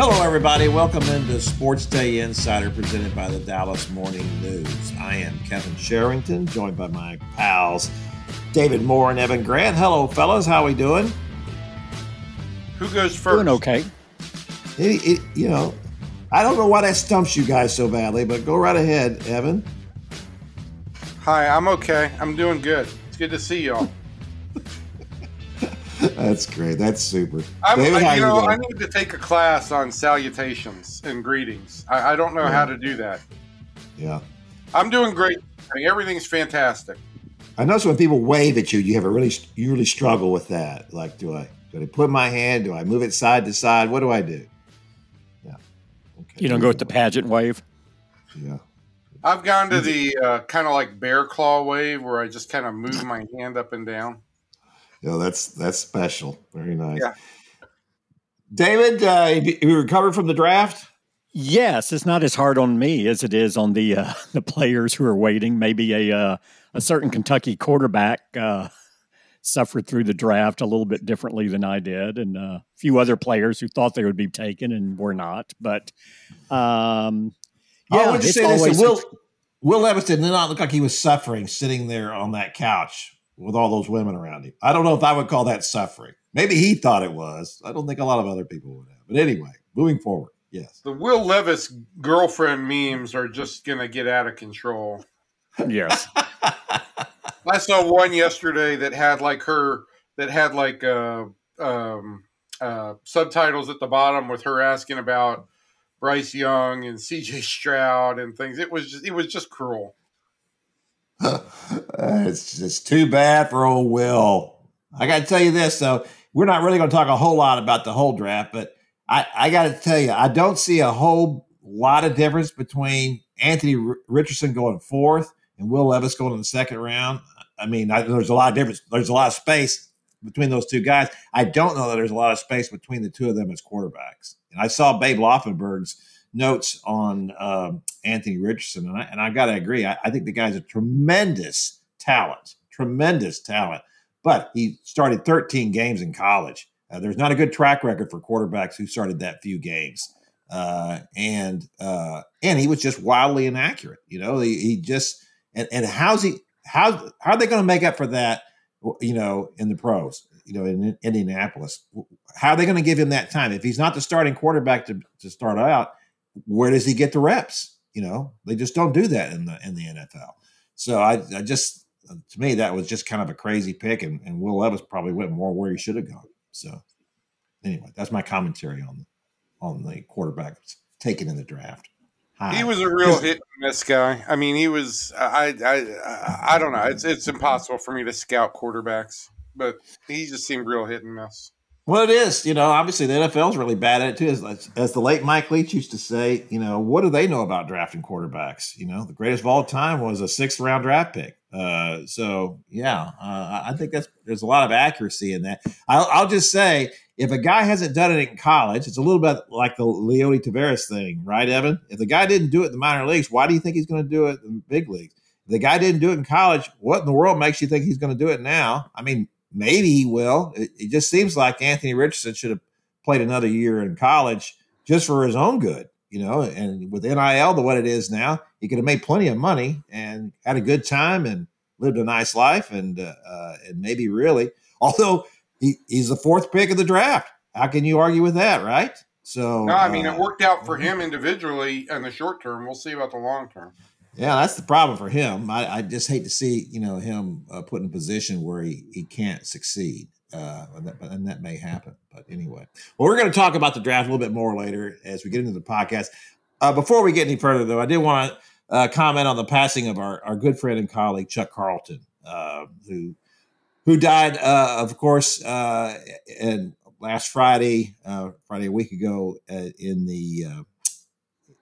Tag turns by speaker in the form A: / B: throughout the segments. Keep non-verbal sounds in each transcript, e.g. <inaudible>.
A: Hello, everybody. Welcome into SportsDay Insider presented by the Dallas Morning News. I am Kevin Sherrington, joined by my pals David Moore and Evan Grant. Hello, fellas. How are we doing?
B: Who goes first?
C: Doing okay.
A: It, it, you know, I don't know why that stumps you guys so badly, but go right ahead, Evan.
B: Hi, I'm okay. I'm doing good. It's good to see y'all.
A: That's great. That's super.
B: I'm,
A: David, how
B: you
A: you
B: know,
A: doing?
B: I need to take a class on salutations and greetings. I, I don't know how to do that.
A: yeah.
B: I'm doing great. Everything's fantastic.
A: I notice when people wave at you, you have a really you really struggle with that. Like, do I do I put my hand? Do I move it side to side? What do I do? Yeah. Okay.
C: You don't go with the pageant wave.
A: Yeah.
B: I've gone to the uh, kind of like bear claw wave where I just kind of move my hand up and down.
A: Yeah, that's that's special. Very nice.
B: Yeah.
A: David, uh, you recovered from the draft?
C: Yes, it's not as hard on me as it is on the uh, <laughs> the players who are waiting. Maybe a uh, a certain Kentucky quarterback uh, suffered through the draft a little bit differently than I did, and uh, a few other players who thought they would be taken and were not. But um, yeah,
A: I would just
C: it's
A: say this:
C: always
A: Will Will Levis did not look like he was suffering sitting there on that couch with all those women around him. I don't know if I would call that suffering. Maybe he thought it was. I don't think a lot of other people would have. But anyway, moving forward, yes.
B: The Will Levis girlfriend memes are just going to get out of control. <laughs>
C: yes.
B: I saw one yesterday that had like her that had like uh, um, uh, subtitles at the bottom with her asking about Bryce Young and C.J. Stroud and things. It was just it was just cruel. <laughs>
A: it's just too bad for old Will. I got to tell you this, though. We're not really going to talk a whole lot about the whole draft, but I, I got to tell you, I don't see a whole lot of difference between Anthony Richardson going fourth and Will Levis going in the second round. I mean, I, there's a lot of difference. There's a lot of space between those two guys. I don't know that there's a lot of space between the two of them as quarterbacks. And I saw Babe Laufenberg's notes on um, Anthony Richardson, and I, and I got to agree. I, I think the guy's a tremendous talent, tremendous talent. But he started 13 games in college. Uh, there's not a good track record for quarterbacks who started that few games, uh, and uh, and he was just wildly inaccurate. You know, he, he just and, and how's he how how are they going to make up for that? You know, in the pros, you know, in Indianapolis, how are they going to give him that time if he's not the starting quarterback to to start out? Where does he get the reps? You know, they just don't do that in the in the NFL. So I, I just to me that was just kind of a crazy pick, and, and Will Levis probably went more where he should have gone. So anyway, that's my commentary on on the quarterback taken in the draft.
B: He was a real hit and miss guy. I mean, he was. I, I I don't know. It's it's impossible for me to scout quarterbacks, but he just seemed real hit and miss.
A: Well, it is. You know, obviously the NFL is really bad at it too. As, as, the late Mike Leach used to say, you know, what do they know about drafting quarterbacks? You know, the greatest of all time was a sixth round draft pick. Uh, so yeah, uh, I think that's there's a lot of accuracy in that. I'll, I'll, just say, if a guy hasn't done it in college, it's a little bit like the Leody Taveras thing, right, Evan? If the guy didn't do it in the minor leagues, why do you think he's going to do it in the big leagues? If the guy didn't do it in college, what in the world makes you think he's going to do it now? I mean, maybe he will. It, it, just seems like Anthony Richardson should have played another year in college just for his own good, you know. And with NIL the what it is now, he could have made plenty of money and had a good time and lived a nice life, and uh, uh, and maybe really, <laughs> although he, he's the fourth pick of the draft. How can you argue with that, right? So
B: no, I mean uh, it worked out for him individually in the short term. We'll see about the long term.
A: Yeah, that's the problem for him. I, I just hate to see you know him uh, put in a position where he, he can't succeed, uh, and, that, and that may happen. But anyway, well, we're going to talk about the draft a little bit more later as we get into the podcast. Uh, before we get any further, though, I did want to uh, comment on the passing of our, our good friend and colleague Chuck Carlton, uh, who who died, uh, of course, and last Friday, Friday a week ago, in the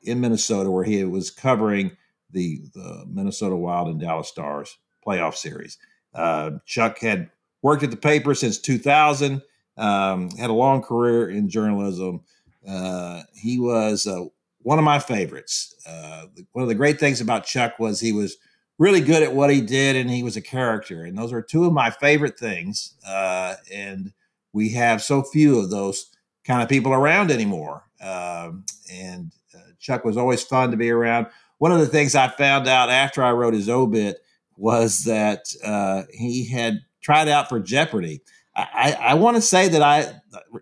A: in Minnesota, where he was covering the, the Minnesota Wild and Dallas Stars playoff series. Uh, Chuck had worked at the paper since 2000, um, had a long career in journalism. Uh, he was uh, one of my favorites. Uh, one of the great things about Chuck was he was really good at what he did and he was a character. And those are two of my favorite things. Uh, and we have so few of those kind of people around anymore. Um, and uh, Chuck was always fun to be around. One of the things I found out after I wrote his obit was that uh, he had tried out for Jeopardy. I, I, want to say that I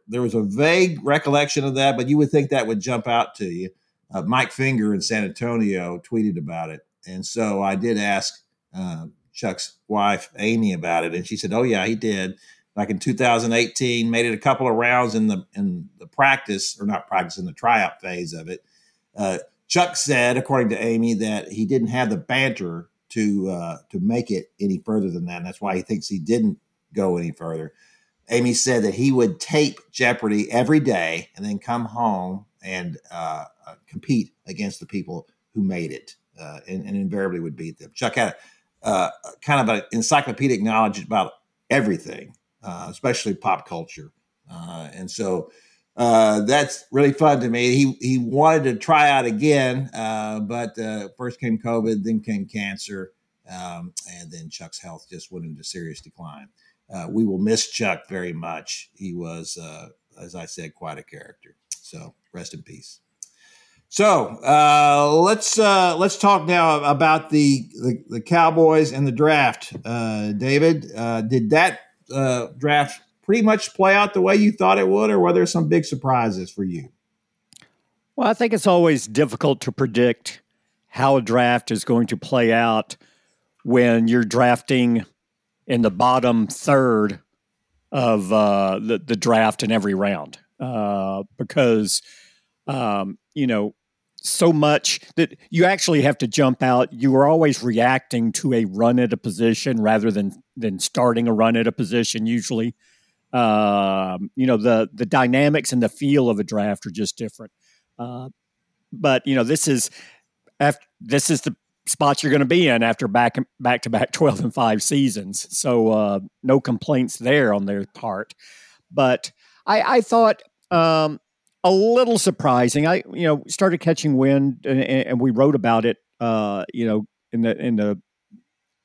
A: there was a vague recollection of that, but you would think that would jump out to you. Uh, Mike Finger in San Antonio tweeted about it, and so I did ask uh, Chuck's wife Amy about it, and she said, "Oh yeah, he did." Back in 2018, made it a couple of rounds in the in the practice or not practice in the tryout phase of it. Uh, Chuck said, according to Amy, that he didn't have the banter to uh, to make it any further than that. And that's why he thinks he didn't go any further. Amy said that he would tape Jeopardy every day and then come home and uh, uh, compete against the people who made it, uh, and, and, invariably would beat them. Chuck had a, uh, kind of an encyclopedic knowledge about everything, uh, especially pop culture, and so that's really fun to me. He he wanted to try out again, but first came COVID, then came cancer, um, and then Chuck's health just went into serious decline. we will miss Chuck very much. He was, as I said, quite a character. So rest in peace. So uh, let's uh, let's talk now about the, the, the Cowboys and the draft. Uh, David, uh, did that uh, draft pretty much play out the way you thought it would, or were there some big surprises for you?
C: Well, I think it's always difficult to predict how a draft is going to play out when you're drafting in the bottom third of uh, the, the draft in every round because um, you know so much that you actually have to jump out. You are always reacting to a run at a position rather than than starting a run at a position. Usually, um, you know the the dynamics and the feel of a draft are just different. Uh, but you know this is after this is the spot you're going to be in after back back to back <laughs> 12 and 5 seasons so uh, no complaints there on their part but i i thought um, a little surprising. I you know started catching wind and, and we wrote about it. Uh, you know in the in the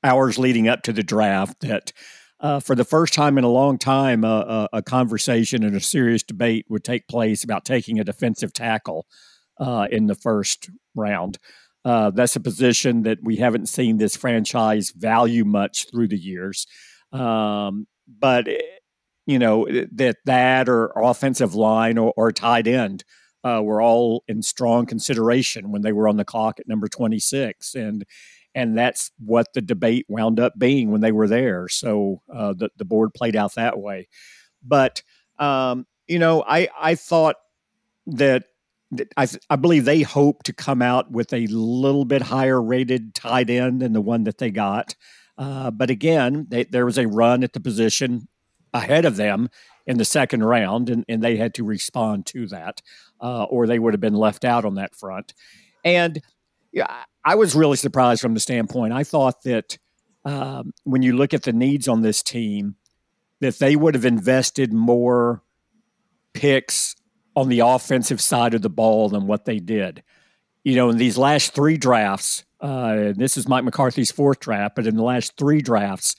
C: hours leading up to the draft that. Uh, for the first time in a long time, uh, a, a, conversation and a serious debate would take place about taking a defensive tackle uh, in the first round. Uh, that's a position that we haven't seen this franchise value much through the years. Um, but you know that that or offensive line or, or tight end uh, were all in strong consideration when they were on the clock at number 26 and and that's what the debate wound up being when they were there so uh, the, the board played out that way but um, you know i i thought that I, I believe they hope to come out with a little bit higher rated tight end than the one that they got. Uh, but again, they, there was a run at the position ahead of them in the second round, and, and they had to respond to that, uh, or they would have been left out on that front. And yeah, I was really surprised from the standpoint. I thought that um, when you look at the needs on this team, that they would have invested more picks on the offensive side of the ball than what they did. You know, in these last three drafts, uh, this is Mike McCarthy's fourth draft, but in the last three drafts,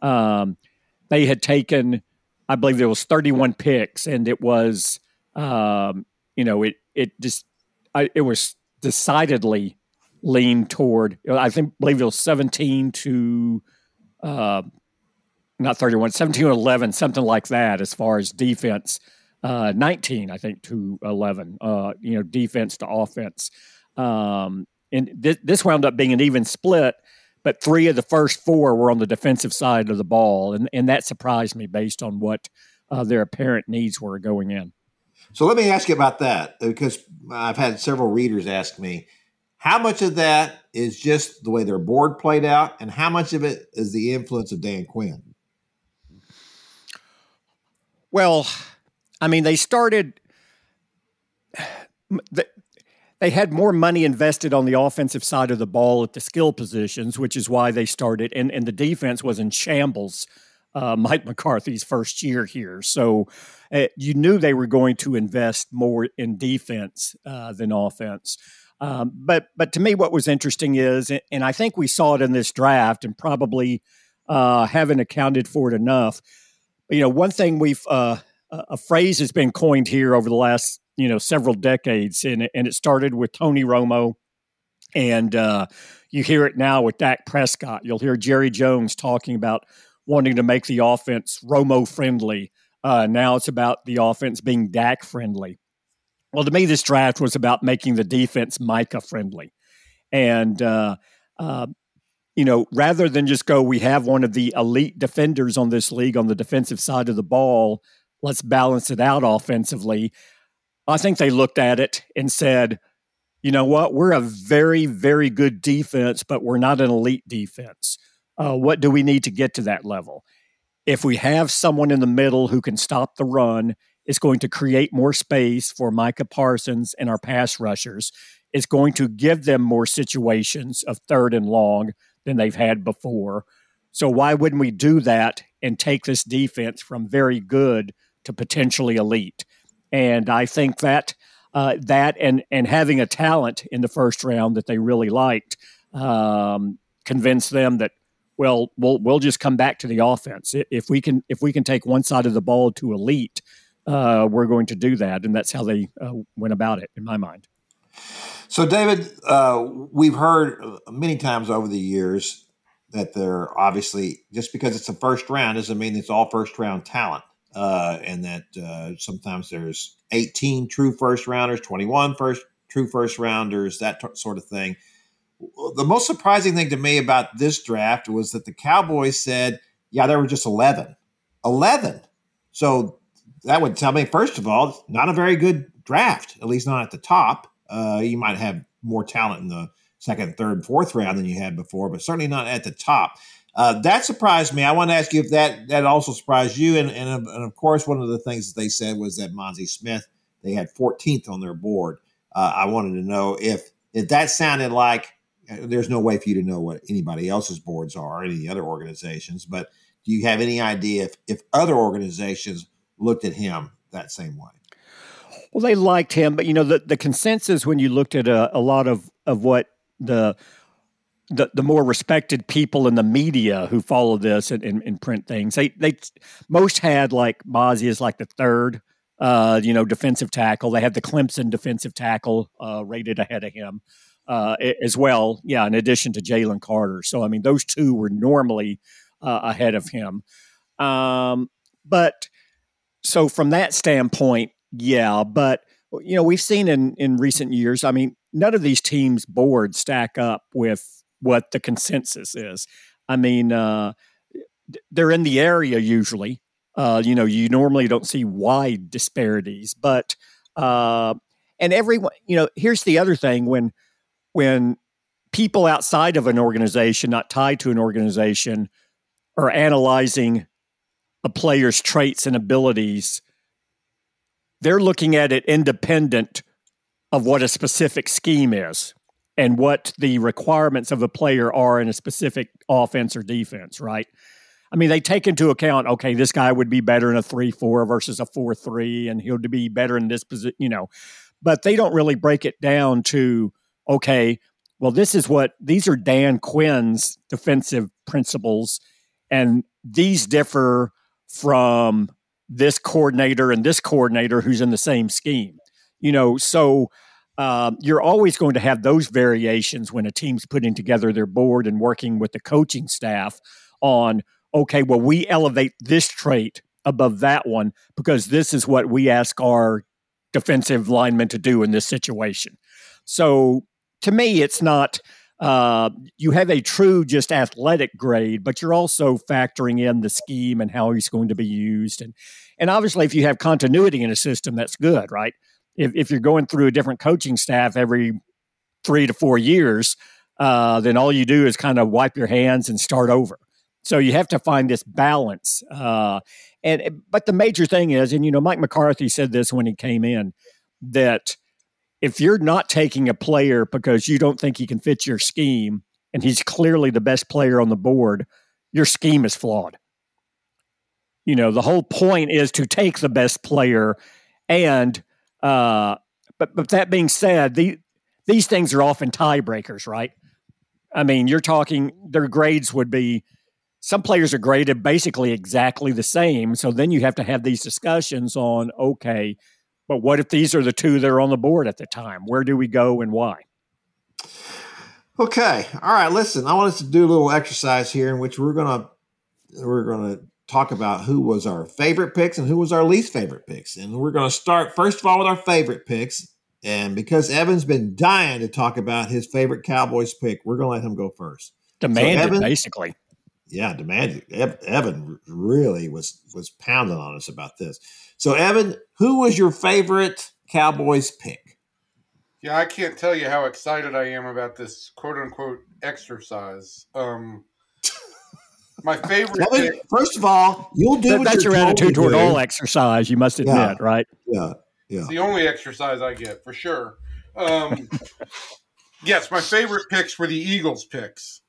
C: um, they had taken, I believe there was 31 picks, and it was, um, you know, it it just I, it was decidedly leaned toward. I think believe it was 17 to. Uh, not 31, 17 or 11, something like that, as far as defense. Uh, 19, I think, to 11, uh, you know, defense to offense. Um, and th- this wound up being an even split but three of the first four were on the defensive side of the ball, and and that surprised me based on what uh, their apparent needs were going in.
A: So let me ask you about that because I've had several readers ask me how much of that is just the way their board played out, and how much of it is the influence of Dan Quinn.
C: Well, I mean, they started they had more money invested on the offensive side of the ball at the skill positions, which is why they started. And, and the defense was in shambles uh, Mike McCarthy's first year here. So uh, you knew they were going to invest more in defense uh, than offense. Um, but but to me, what was interesting is, and I think we saw it in this draft, and probably uh, haven't accounted for it enough. You know, one thing we've uh, a phrase has been coined here over the last you know several decades, and and it started with Tony Romo, and uh, you hear it now with Dak Prescott. You'll hear Jerry Jones talking about wanting to make the offense Romo friendly. Uh, now it's about the offense being Dak friendly. Well, to me, this draft was about making the defense Micah friendly. And, uh, uh, you know, rather than just go, we have one of the elite defenders on this league on the defensive side of the ball, let's balance it out offensively. I think they looked at it and said, you know what, we're a very, very good defense, but we're not an elite defense. Uh, what do we need to get to that level? If we have someone in the middle who can stop the run it's going to create more space for Micah Parsons and our pass rushers. It's going to give them more situations of third and long than they've had before. So why wouldn't we do that and take this defense from very good to potentially elite? And I think that uh, that and and having a talent in the first round that they really liked um, convinced them that well we'll we'll just come back to the offense if we can if we can take one side of the ball to elite uh, we're going to do that. And that's how they uh, went about it, in my mind.
A: So, David, uh, we've heard many times over the years that they're obviously just because it's the first round doesn't mean it's all first round talent. Uh, and that uh, sometimes there's 18 true first rounders, 21 first true first rounders, that t- sort of thing. The most surprising thing to me about this draft was that the Cowboys said, yeah, there were just 11. 11. So that would tell me, first of all, not a very good draft, at least not at the top. Uh, you might have more talent in the second, third, fourth round than you had before, but certainly not at the top. Uh, that surprised me. I want to ask you if that that also surprised you. And, and, and of course, one of the things that they said was that Mazi Smith they had 14th on their board. Uh, I wanted to know if if that sounded like uh, there's no way for you to know what anybody else's boards are, any other organizations, but do you have any idea if, if other organizations looked at him that same way.
C: Well, they liked him, but you know the the consensus when you looked at a, a lot of of what the the, the more respected people in the media who follow this and, and, and print things, they they most had like Mazi is like the third, uh, you know, defensive tackle. They had the Clemson defensive tackle uh, rated ahead of him uh, as well. Yeah, in addition to Jalen Carter. So I mean, those two were normally uh, ahead of him. Um, but so from that standpoint, yeah, but you know, we've seen in in recent years, I mean, none of these teams boards stack up with what the consensus is. I mean, uh, they're in the area usually. Uh, you know, you normally don't see wide disparities, but uh, and everyone, you know, here's the other thing when when people outside of an organization, not tied to an organization, are analyzing a player's traits and abilities, they're looking at it independent of what a specific scheme is and what the requirements of a player are in a specific offense or defense, right? I mean, they take into account, okay, this guy would be better in a 3 4 versus a 4 3, and he'll be better in this position, you know. But they don't really break it down to, okay, well, this is what these are Dan Quinn's defensive principles, and these differ from this coordinator and this coordinator who's in the same scheme. You know, so um, you're always going to have those variations when a team's putting together their board and working with the coaching staff on, okay, well, we elevate this trait above that one because this is what we ask our defensive linemen to do in this situation. So to me, it's not uh, you have a true just athletic grade, but you're also factoring in the scheme and how he's going to be used. And and obviously, if you have continuity in a system, that's good, right? If if you're going through a different coaching staff every three to four years, uh, then all you do is kind of wipe your hands and start over. So you have to find this balance. Uh, and but the major thing is, and you know, Mike McCarthy said this when he came in that if you're not taking a player because you don't think he can fit your scheme and he's clearly the best player on the board, your scheme is flawed. You know, the whole point is to take the best player and uh but but that being said, the these things are often tiebreakers, right? I mean, you're talking their grades would be some players are graded basically exactly the same. So then you have to have these discussions on okay, But what if these are the two that are on the board at the time? Where do we go and why?
A: Okay. All right. Listen, I want us to do a little exercise here in which we're gonna we're gonna talk about who was our favorite picks and who was our least favorite picks. And we're gonna start first of all with our favorite picks. And because Evan's been dying to talk about his favorite Cowboys pick, we're gonna let him go first.
C: Demanded, so Evan, basically.
A: Yeah, demanded. Evan really was was pounding on us about this. So, Evan, who was your favorite Cowboys pick?
B: Yeah, I can't tell you how excited I am about this quote unquote exercise. Um, <laughs> my favorite. Evan, pick,
A: first of all, you'll do
C: that, that's your attitude toward all exercise. You must admit,
A: yeah.
C: right?
A: Yeah, yeah.
B: It's the only exercise I get for sure. Um, <laughs> yes, my favorite picks were the Eagles picks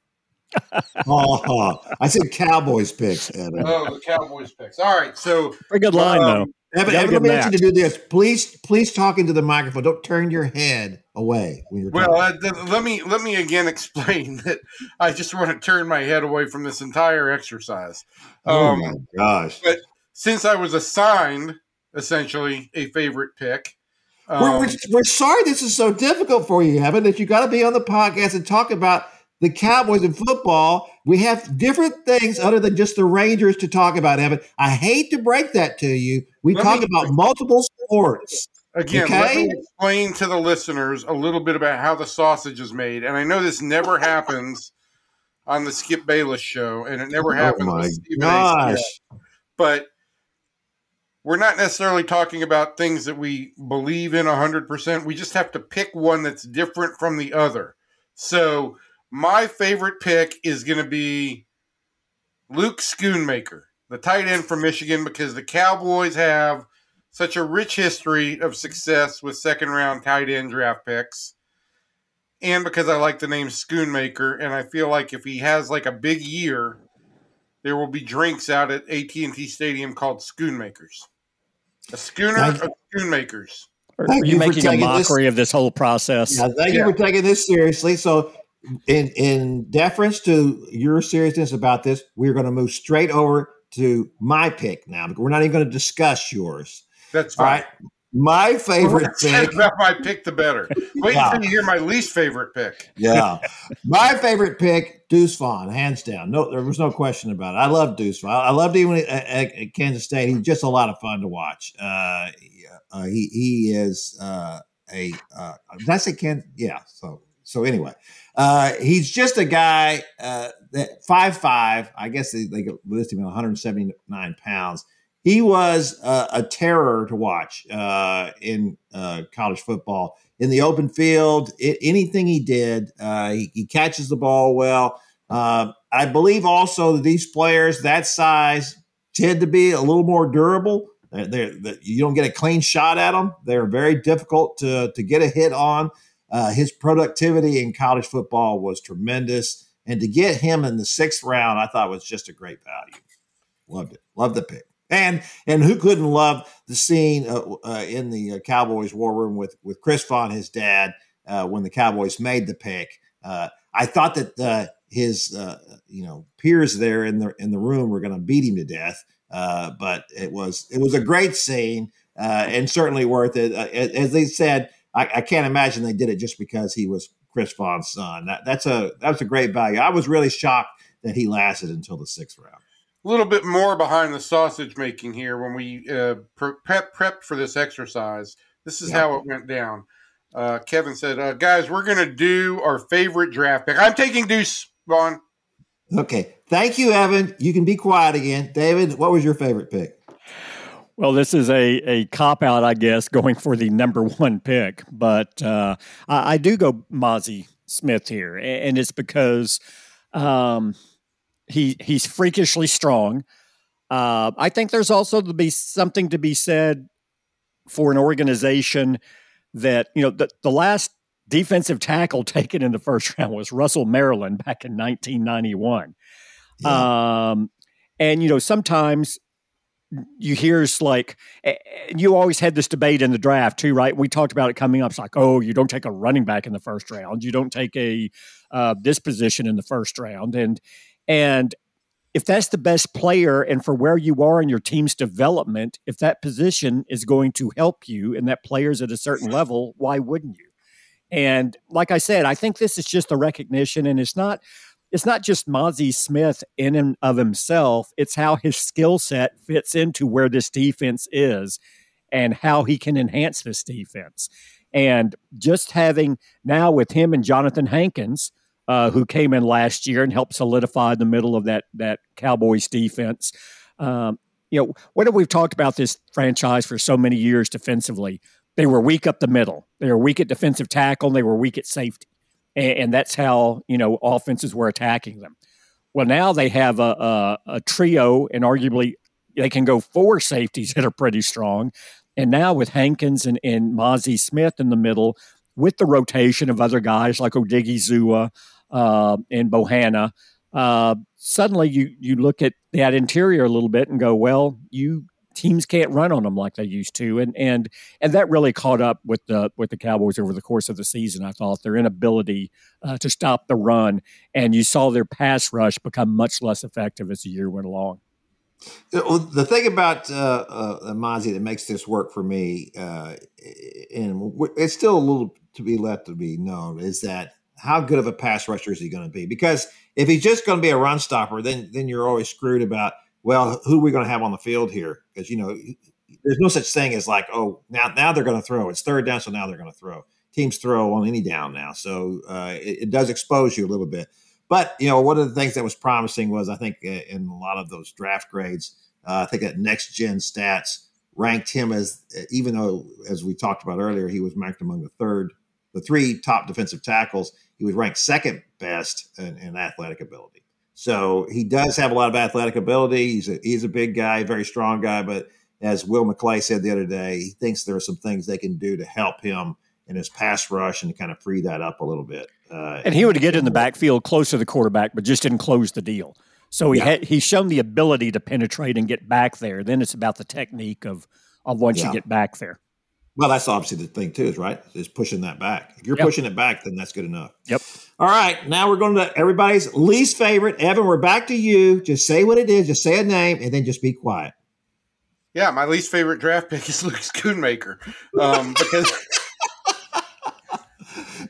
A: oh, <laughs> I said Cowboys picks, Evan.
B: Oh, the Cowboys picks. All right, so
C: very good line um, though.
A: Evan, Evan let me ask you to do this. Please, please talk into the microphone. Don't turn your head away when you're.
B: Well, uh, let me let me again <laughs> explain that I just want to turn my head away from this entire exercise.
A: Oh um, my gosh!
B: But since I was assigned essentially a favorite pick.
A: Um, we're, we're, we're sorry this is so difficult for you, Evan, that you got to be on the podcast and talk about the Cowboys in football, we have different things other than just the Rangers to talk about, Evan. I hate to break that to you. We let talk me, about multiple sports.
B: Again, okay? let me explain to the listeners a little bit about how the sausage is made. And I know this never happens on the Skip Bayless show, and it never happens.
A: Oh my gosh!
B: But we're not necessarily talking about things that we believe in 100%. We just have to pick one that's different from the other. So my favorite pick is going to be Luke Schoonmaker, the tight end from Michigan, because the Cowboys have such a rich history of success with second round tight end draft picks. And because I like the name Schoonmaker, and I feel like if he has like a big year, there will be drinks out at AT&T Stadium called Schoonmakers. A schooner of Schoonmakers.
C: Are, are you, you making a mockery this, of this whole process?
A: Yeah, thank yeah. you for taking this seriously. So in in deference to your seriousness about this, we're going to move straight over to my pick now. We're not even going to discuss yours.
B: That's fine. Right.
A: My favorite <laughs> pick.
B: My pick, the better. Wait yeah. until you hear my least favorite pick.
A: Yeah, <laughs> my favorite pick, Deuce Vaughn, hands down. No, there was no question about it. I love Deuce Vaughn. I loved him at, at, at Kansas State. He's just a lot of fun to watch. Uh, uh, he he is uh, a. Uh, that's a Kansas. Yeah. So so anyway, uh, he's just a guy uh, that five five. I guess they, they list him at 179 pounds. He was uh, a terror to watch uh, in uh, college football. In the open field, it, anything he did, uh, he, he, catches the ball well. I believe also that these players that size tend to be a little more durable. They're, they're, you don't get a clean shot at them. They're very difficult to, to get a hit on. Uh, his productivity in college football was tremendous. And to get him in the sixth round, I thought was just a great value. Loved it. Loved the pick. And and who couldn't love the scene uh, uh, in the uh, Cowboys war room with with Chris Vaughn, his dad, uh, when the Cowboys made the pick. I thought that his you know peers there in the in the room were going to beat him to death, but it was it was a great scene and certainly worth it. as they said, I, I, can't imagine they did it just because he was Chris Vaughn's son. That, that's a that's a great value. I was really shocked that he lasted until the sixth round.
B: A little bit more behind the sausage making here when we uh, prep prepped for this exercise. This is yeah. how it went down. Uh, Kevin said, uh, "Guys, we're going to do our favorite draft pick. I'm taking Deuce Vaughn."
A: Okay, thank you, Evan. You can be quiet again, David. What was your favorite pick?
C: Well, this is a, a cop out, I guess, going for the number one pick. But uh, I, I, do go Mazi Smith here, and it's because um, he he's freakishly strong. Uh, I think there's also to be something to be said for an organization that you know the, the last defensive tackle <laughs> taken in the first round was Russell Maryland back in 1991. Yeah. Um, and you know sometimes you hear it's like you always had this debate in the draft too, right? We talked about it coming up. It's like, oh, you don't take a running back in the first round, you don't take a uh, this position in the first round, and and if that's the best player and for where you are in your team's development, if that position is going to help you and that player's at a certain level, why wouldn't you? And like I said, I think this is just a recognition, and it's not it's not just Mazi Smith in and of himself, it's how his skill set fits into where this defense is and how he can enhance this defense. And just having now with him and Johnathan Hankins, uh, who came in last year and helped solidify the middle of that that Cowboys defense. Um, you know, what have we talked about this franchise for so many years defensively? They were weak up the middle. They were weak at defensive tackle. And they were weak at safety, and, and that's how you know offenses were attacking them. Well, now they have a, a, a trio, and arguably they can go four safeties that are pretty strong. And now with Hankins and, and Mazi Smith in the middle, with the rotation of other guys like Odighizuwa uh, and Bohanna, uh, suddenly you you look at that interior a little bit and go, well, you teams can't run on them like they used to, and and and that really caught up with the with the Cowboys over the course of the season. I thought their inability uh, to stop the run, and you saw their pass rush become much less effective as the year went along.
A: The thing about uh, uh, that makes this work for me, uh, and it's still a little to be left to be known, is that how good of a pass rusher is he going to be? Because if he's just going to be a run stopper, then then you're always screwed about well, who are we going to have on the field here? Because you know, there's no such thing as like, oh, now now they're going to throw. It's third down, so now they're going to throw. Teams throw on any down now, so uh, it, it, does expose you a little bit. But you know, one of the things that was promising was I think uh, in a lot of those draft grades, uh, I think that next gen stats ranked him as even though as we talked about earlier, he was ranked among the third, the three top defensive tackles. He was ranked second best in, in athletic ability. So he does have a lot of athletic ability. He's a, he's a big guy, very strong guy. But as Will McClay said the other day, he thinks there are some things they can do to help him in his pass rush and to kind of free that up a little bit.
C: Uh, and he would get in the backfield close to the quarterback, but just didn't close the deal. So he yeah. had he's shown the ability to penetrate and get back there. Then it's about the technique of of once yeah. you get back there.
A: Well, that's obviously the thing too, is right? Is pushing that back. If you're yep. pushing it back, then that's good enough.
C: Yep.
A: All right. Now we're going to everybody's least favorite. Evan, we're back to you. Just say what it is, just say a name, and then just be quiet.
B: Yeah, my least favorite draft pick is Luke Schoonmaker. Um, because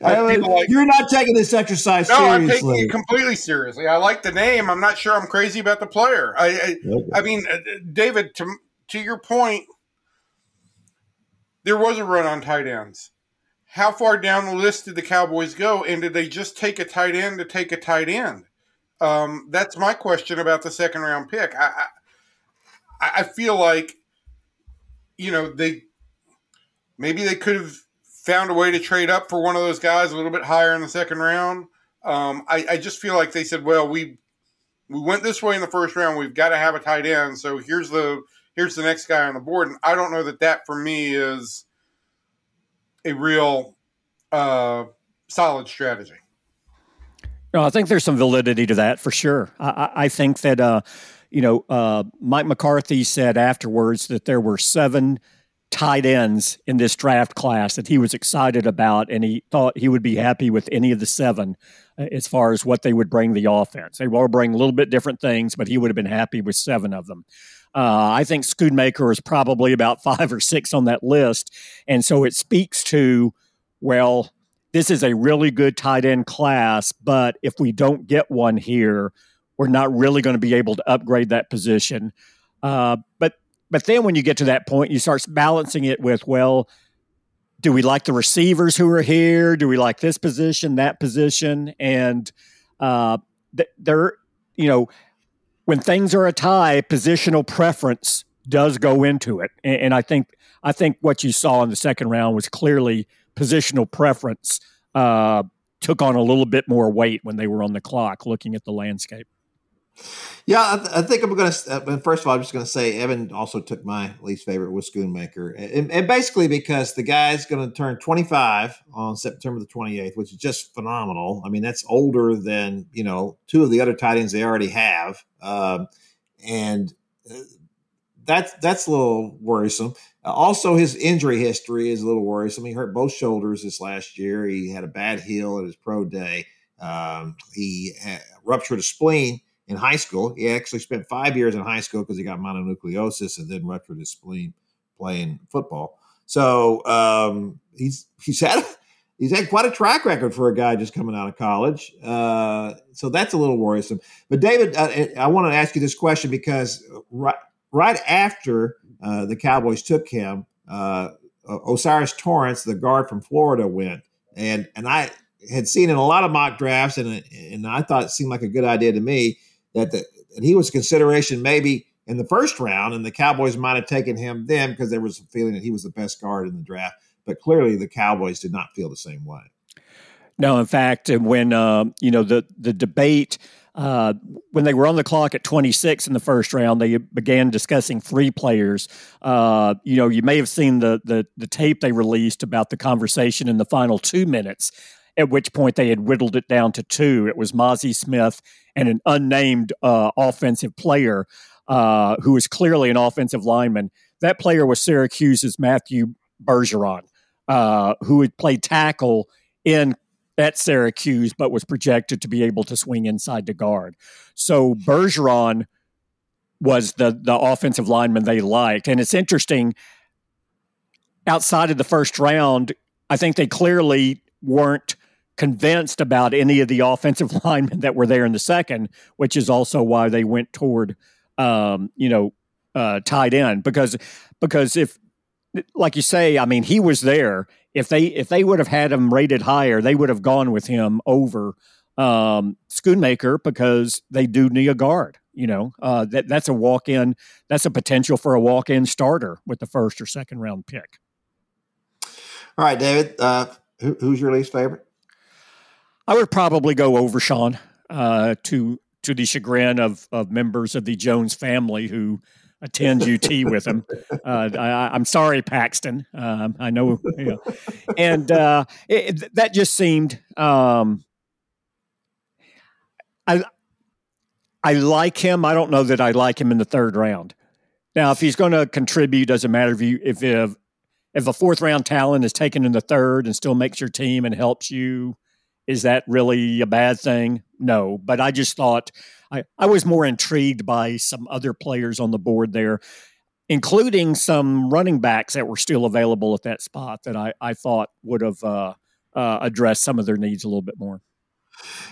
B: <laughs>
A: like, you're not taking this exercise no, seriously. I'm taking it
B: completely seriously. I like the name. I'm not sure I'm crazy about the player. I, I, okay. I mean, uh, David, to to your point, there was a run on tight ends. How far down the list did the Cowboys go, and did they just take a tight end to take a tight end? Um, that's my question about the second round pick. I, I, I feel like, you know, they maybe they could have found a way to trade up for one of those guys a little bit higher in the second round. Um, I, I just feel like they said, well, we we went this way in the first round. We've got to have a tight end. So here's the here's the next guy on the board. And I don't know that that for me is a real uh, solid strategy.
C: No, I think there's some validity to that for sure. I, I think that, uh, you know, uh, Mike McCarthy said afterwards that there were seven tight ends in this draft class that he was excited about, and he thought he would be happy with any of the seven uh, as far as what they would bring the offense. They will bring a little bit different things, but he would have been happy with seven of them. Uh, I think Schoonmaker is probably about five or six on that list. And so it speaks to, well, this is a really good tight end class, but if we don't get one here, we're not really going to be able to upgrade that position. Uh, but but then when you get to that point, you start balancing it with, well, do we like the receivers who are here? Do we like this position, that position? And uh, th- there, you know, when things are a tie, positional preference does go into it, and, and I think I think what you saw in the second round was clearly positional preference uh, took on a little bit more weight when they were on the clock, looking at the landscape.
A: Yeah, I, th- I think I'm going to. Uh, first of all, I'm just going to say Evan also took my least favorite was Schoonmaker, and, and basically because the guy's going to turn 25 on September the 28th, which is just phenomenal. I mean, that's older than you know two of the other tight ends they already have, um, and uh, that's that's a little worrisome. Uh, also, his injury history is a little worrisome. He hurt both shoulders this last year. He had a bad heel at his pro day. Um, he ruptured a spleen in high school. He actually spent five years in high school because he got mononucleosis and then ruptured his spleen playing football. So um, he's he's had <laughs> he's had quite a track record for a guy just coming out of college. Uh, so that's a little worrisome. But David, uh, I want to ask you this question because right right after uh, the Cowboys took him, uh, O'Cyrus Torrence, the guard from Florida, went, and and I had seen in a lot of mock drafts, and and I thought it seemed like a good idea to me that the, that he was consideration maybe in the first round, and the Cowboys might have taken him then because there was a feeling that he was the best guard in the draft. But clearly, the Cowboys did not feel the same way.
C: No, in fact, when uh, you know the the debate uh, when they were on the clock at 26 in the first round, they began discussing three players. Uh, you know, you may have seen the, the, the tape they released about the conversation in the final two minutes. At which point they had whittled it down to two. It was Mazi Smith and an unnamed uh, offensive player uh, who was clearly an offensive lineman. That player was Syracuse's Matthew Bergeron, uh, who had played tackle in at Syracuse, but was projected to be able to swing inside to guard. So Bergeron was the the offensive lineman they liked, and it's interesting. Outside of the first round, I think they clearly weren't convinced about any of the offensive <laughs> linemen that were there in the second, which is also why they went toward, um, you know, uh, tight end because because if, like you say, I mean, he was there if they if they would have had him rated higher, they would have gone with him over um, Schoonmaker because they do need a guard. You know, uh, that that's a walk in. That's a potential for a walk in starter with the first or second round pick.
A: All right, David. Uh, who, who's your least favorite?
C: I would probably go Overshown uh, to to the chagrin of of members of the Jones family who attend <laughs> UT with him. Uh, I, am sorry, Paxton. Um, I know, you know. and uh, it, that just seemed. Um, I I like him. I don't know that I like him in the third round. Now, if he's going to contribute, doesn't matter if you if if if a fourth round talent is taken in the third and still makes your team and helps you, is that really a bad thing? No, but I just thought I, I was more intrigued by some other players on the board there, including some running backs that were still available at that spot that I, I thought would have uh, uh, addressed some of their needs a little bit more.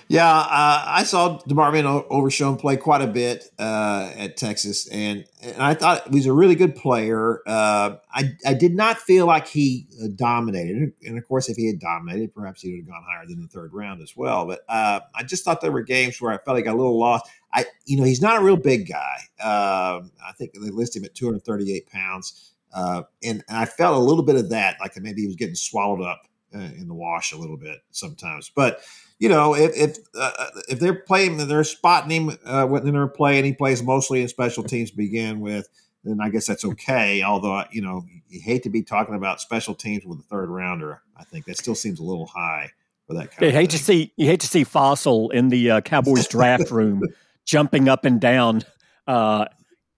A: Yeah, uh, I saw DeMarvion Overshown play quite a bit uh, at Texas, and and I thought he was a really good player. Uh, I I did not feel like he uh, dominated, and of course, if he had dominated, perhaps he would have gone higher than the third round as well. But uh, I just thought there were games where I felt he got a little lost. I you know he's not a real big guy. Um, I think they list him at 238 pounds, uh, and, and I felt a little bit of that, like maybe he was getting swallowed up in the wash a little bit sometimes, but you know, if if uh, if they're playing, they're spotting him uh, when they're playing. He plays mostly in special teams to begin with. Then I guess that's okay. Although you know, you hate to be talking about special teams with a third rounder. I think that still seems a little high for that.
C: Kind you hate to see you hate to see Fassel in the uh, Cowboys <laughs> draft room jumping up and down uh,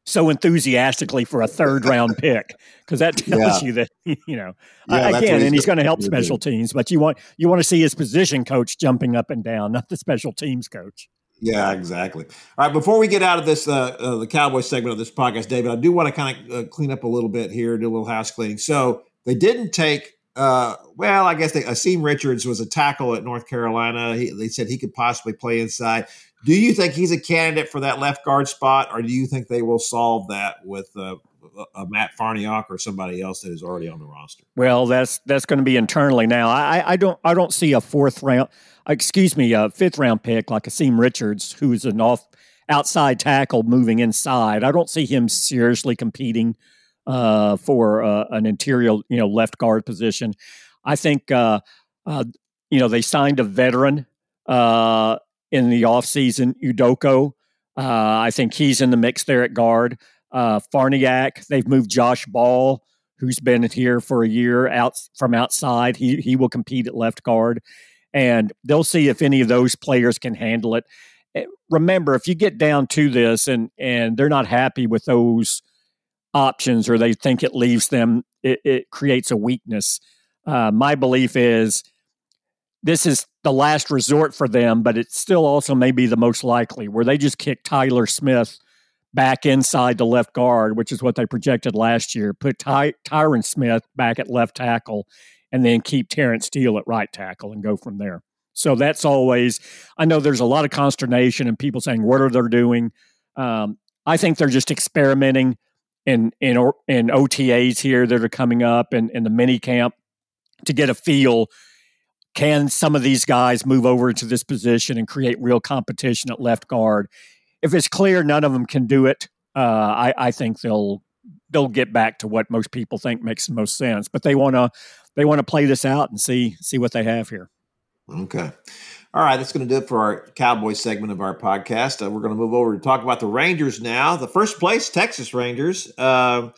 C: so enthusiastically for a third round pick because that tells yeah. you that <laughs> you know yeah, again and he's going to help special do. teams but you want you want to see his position coach jumping up and down not the special teams coach
A: yeah exactly all right before we get out of this uh, uh, the cowboy segment of this podcast david i do want to kind of uh, clean up a little bit here do a little house cleaning so they didn't take uh, well, I guess they, Asim Richards was a tackle at North Carolina. He, they said he could possibly play inside. Do you think he's a candidate for that left guard spot, or do you think they will solve that with a Matt Farniok or somebody else that is already on the roster?
C: Well, that's that's going to be internally now. I, I don't I don't see a fourth round, excuse me, a fifth round pick like Asim Richards, who's an off outside tackle moving inside. I don't see him seriously competing uh, for uh, an interior, you know, left guard position. I think uh, uh you know they signed a veteran uh, in the offseason, Edoga. Uh, I think he's in the mix there at guard. Uh, Farniok, they've moved Josh Ball, who's been here for a year out from outside. He he will compete at left guard, and they'll see if any of those players can handle it. Eh, remember, if you get down to this and and they're not happy with those options, or they think it leaves them, it, it creates a weakness. Uh, my belief is this is the last resort for them, but it still also may be the most likely where they just kick Tyler Smith back inside the left guard, which is what they projected last year. Put Ty- Tyron Smith back at left tackle, and then keep Terence Steele at right tackle and go from there. So that's always. I know there's a lot of consternation and people saying, "What are they doing?" Um, I think they're just experimenting in in in OTAs here that are coming up and in the mini camp to get a feel. Can some of these guys move over to this position and create real competition at left guard? If it's clear none of them can do it, uh, I, I think they'll they'll get back to what most people think makes the most sense. But they want to they want to play this out and see see what they have here.
A: Okay. All right, that's going to do it for our Cowboys segment of our podcast. Uh, we're going to move over to talk about the Rangers now. The first place, Texas Rangers. Uh,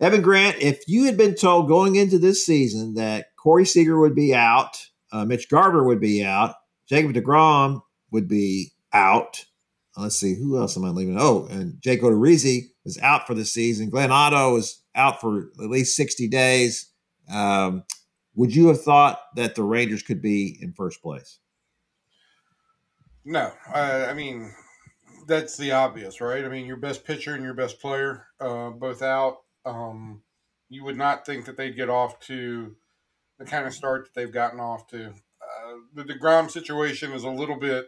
A: Evan Grant, if you had been told going into this season that Corey Seager would be out, uh, Mitch Garver would be out, Jacob DeGrom would be out. Let's see, who else am I leaving? Oh, and Jake Odorizzi is out for the season. Glenn Otto is out for at least 60 days. Um, would you have thought that the Rangers could be in first place?
B: No, I, I mean that's the obvious, right? I mean, your best pitcher and your best player, uh, both out. Um, you would not think that they'd get off to the kind of start that they've gotten off to. Uh, the Degrom situation is a little bit.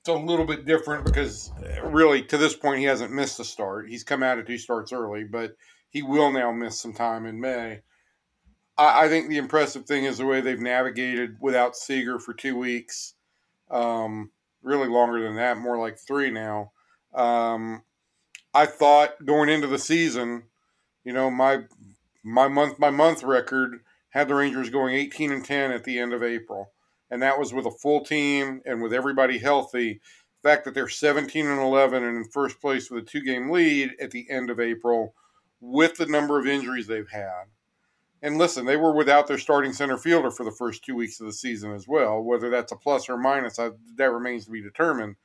B: It's a little bit different because really, to this point, he hasn't missed a start. He's come out at two starts early, but he will now miss some time in May. I, I think the impressive thing is the way they've navigated without Seager for two weeks um, really longer than that, more like three now. Um, I thought going into the season, you know, my my month my month record had the Rangers going 18 and 10 at the end of April, and that was with a full team and with everybody healthy. The fact that they're 17 and 11 and in first place with a two game lead at the end of April, with the number of injuries they've had, and listen, they were without their starting center fielder for the first two weeks of the season as well. Whether that's a plus or minus, that remains to be determined.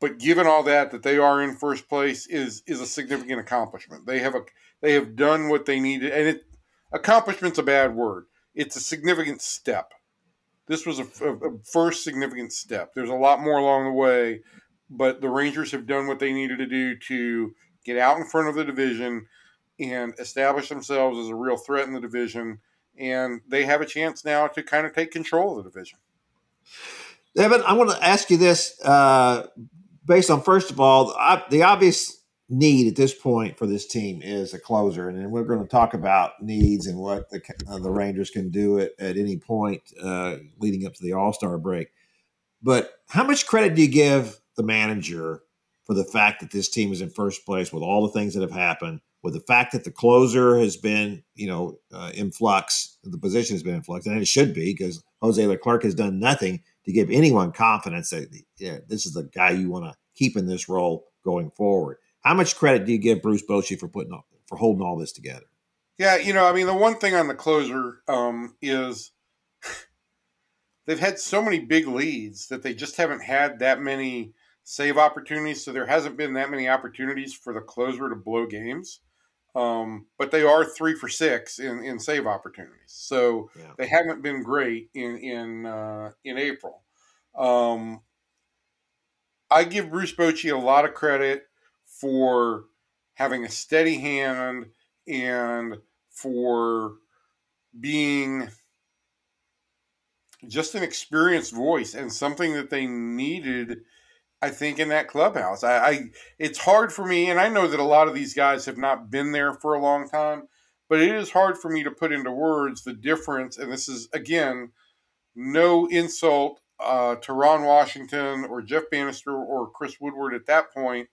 B: But given all that, that they are in first place is is a significant accomplishment. They have a they have done what they needed, and it accomplishment's a bad word. It's a significant step. This was a, a, first significant step. There's a lot more along the way, but the Rangers have done what they needed to do to get out in front of the division and establish themselves as a real threat in the division. And they have a chance now to kind of take control of the division.
A: Evan, I want to ask you this uh, based on, first of all, the obvious need at this point for this team is a closer. And we're going to talk about needs and what the, uh, the Rangers can do at, at any point uh, leading up to the All Star break. But how much credit do you give the manager for the fact that this team is in first place with all the things that have happened? with the fact that the closer has been, you know, uh, in flux, the position has been in flux, and it should be because Jose Leclerc has done nothing to give anyone confidence that yeah, this is the guy you want to keep in this role going forward. How much credit do you give Bruce Bochy for putting up for holding all this together?
B: Yeah, you know, I mean, the one thing on the closer um, is <laughs> they've had so many big leads that they just haven't had that many save opportunities. So there hasn't been that many opportunities for the closer to blow games. Um, but they are three for six in, in save opportunities, so yeah. they haven't been great in in uh, in April. Um, I give Bruce Bochy a lot of credit for having a steady hand and for being just an experienced voice and something that they needed I think in that clubhouse. I, I, it's hard for me, and I know that a lot of these guys have not been there for a long time, but it is hard for me to put into words the difference. And this is again, no insult uh, to Ron Washington or Jeff Banister or Chris Woodward at that point.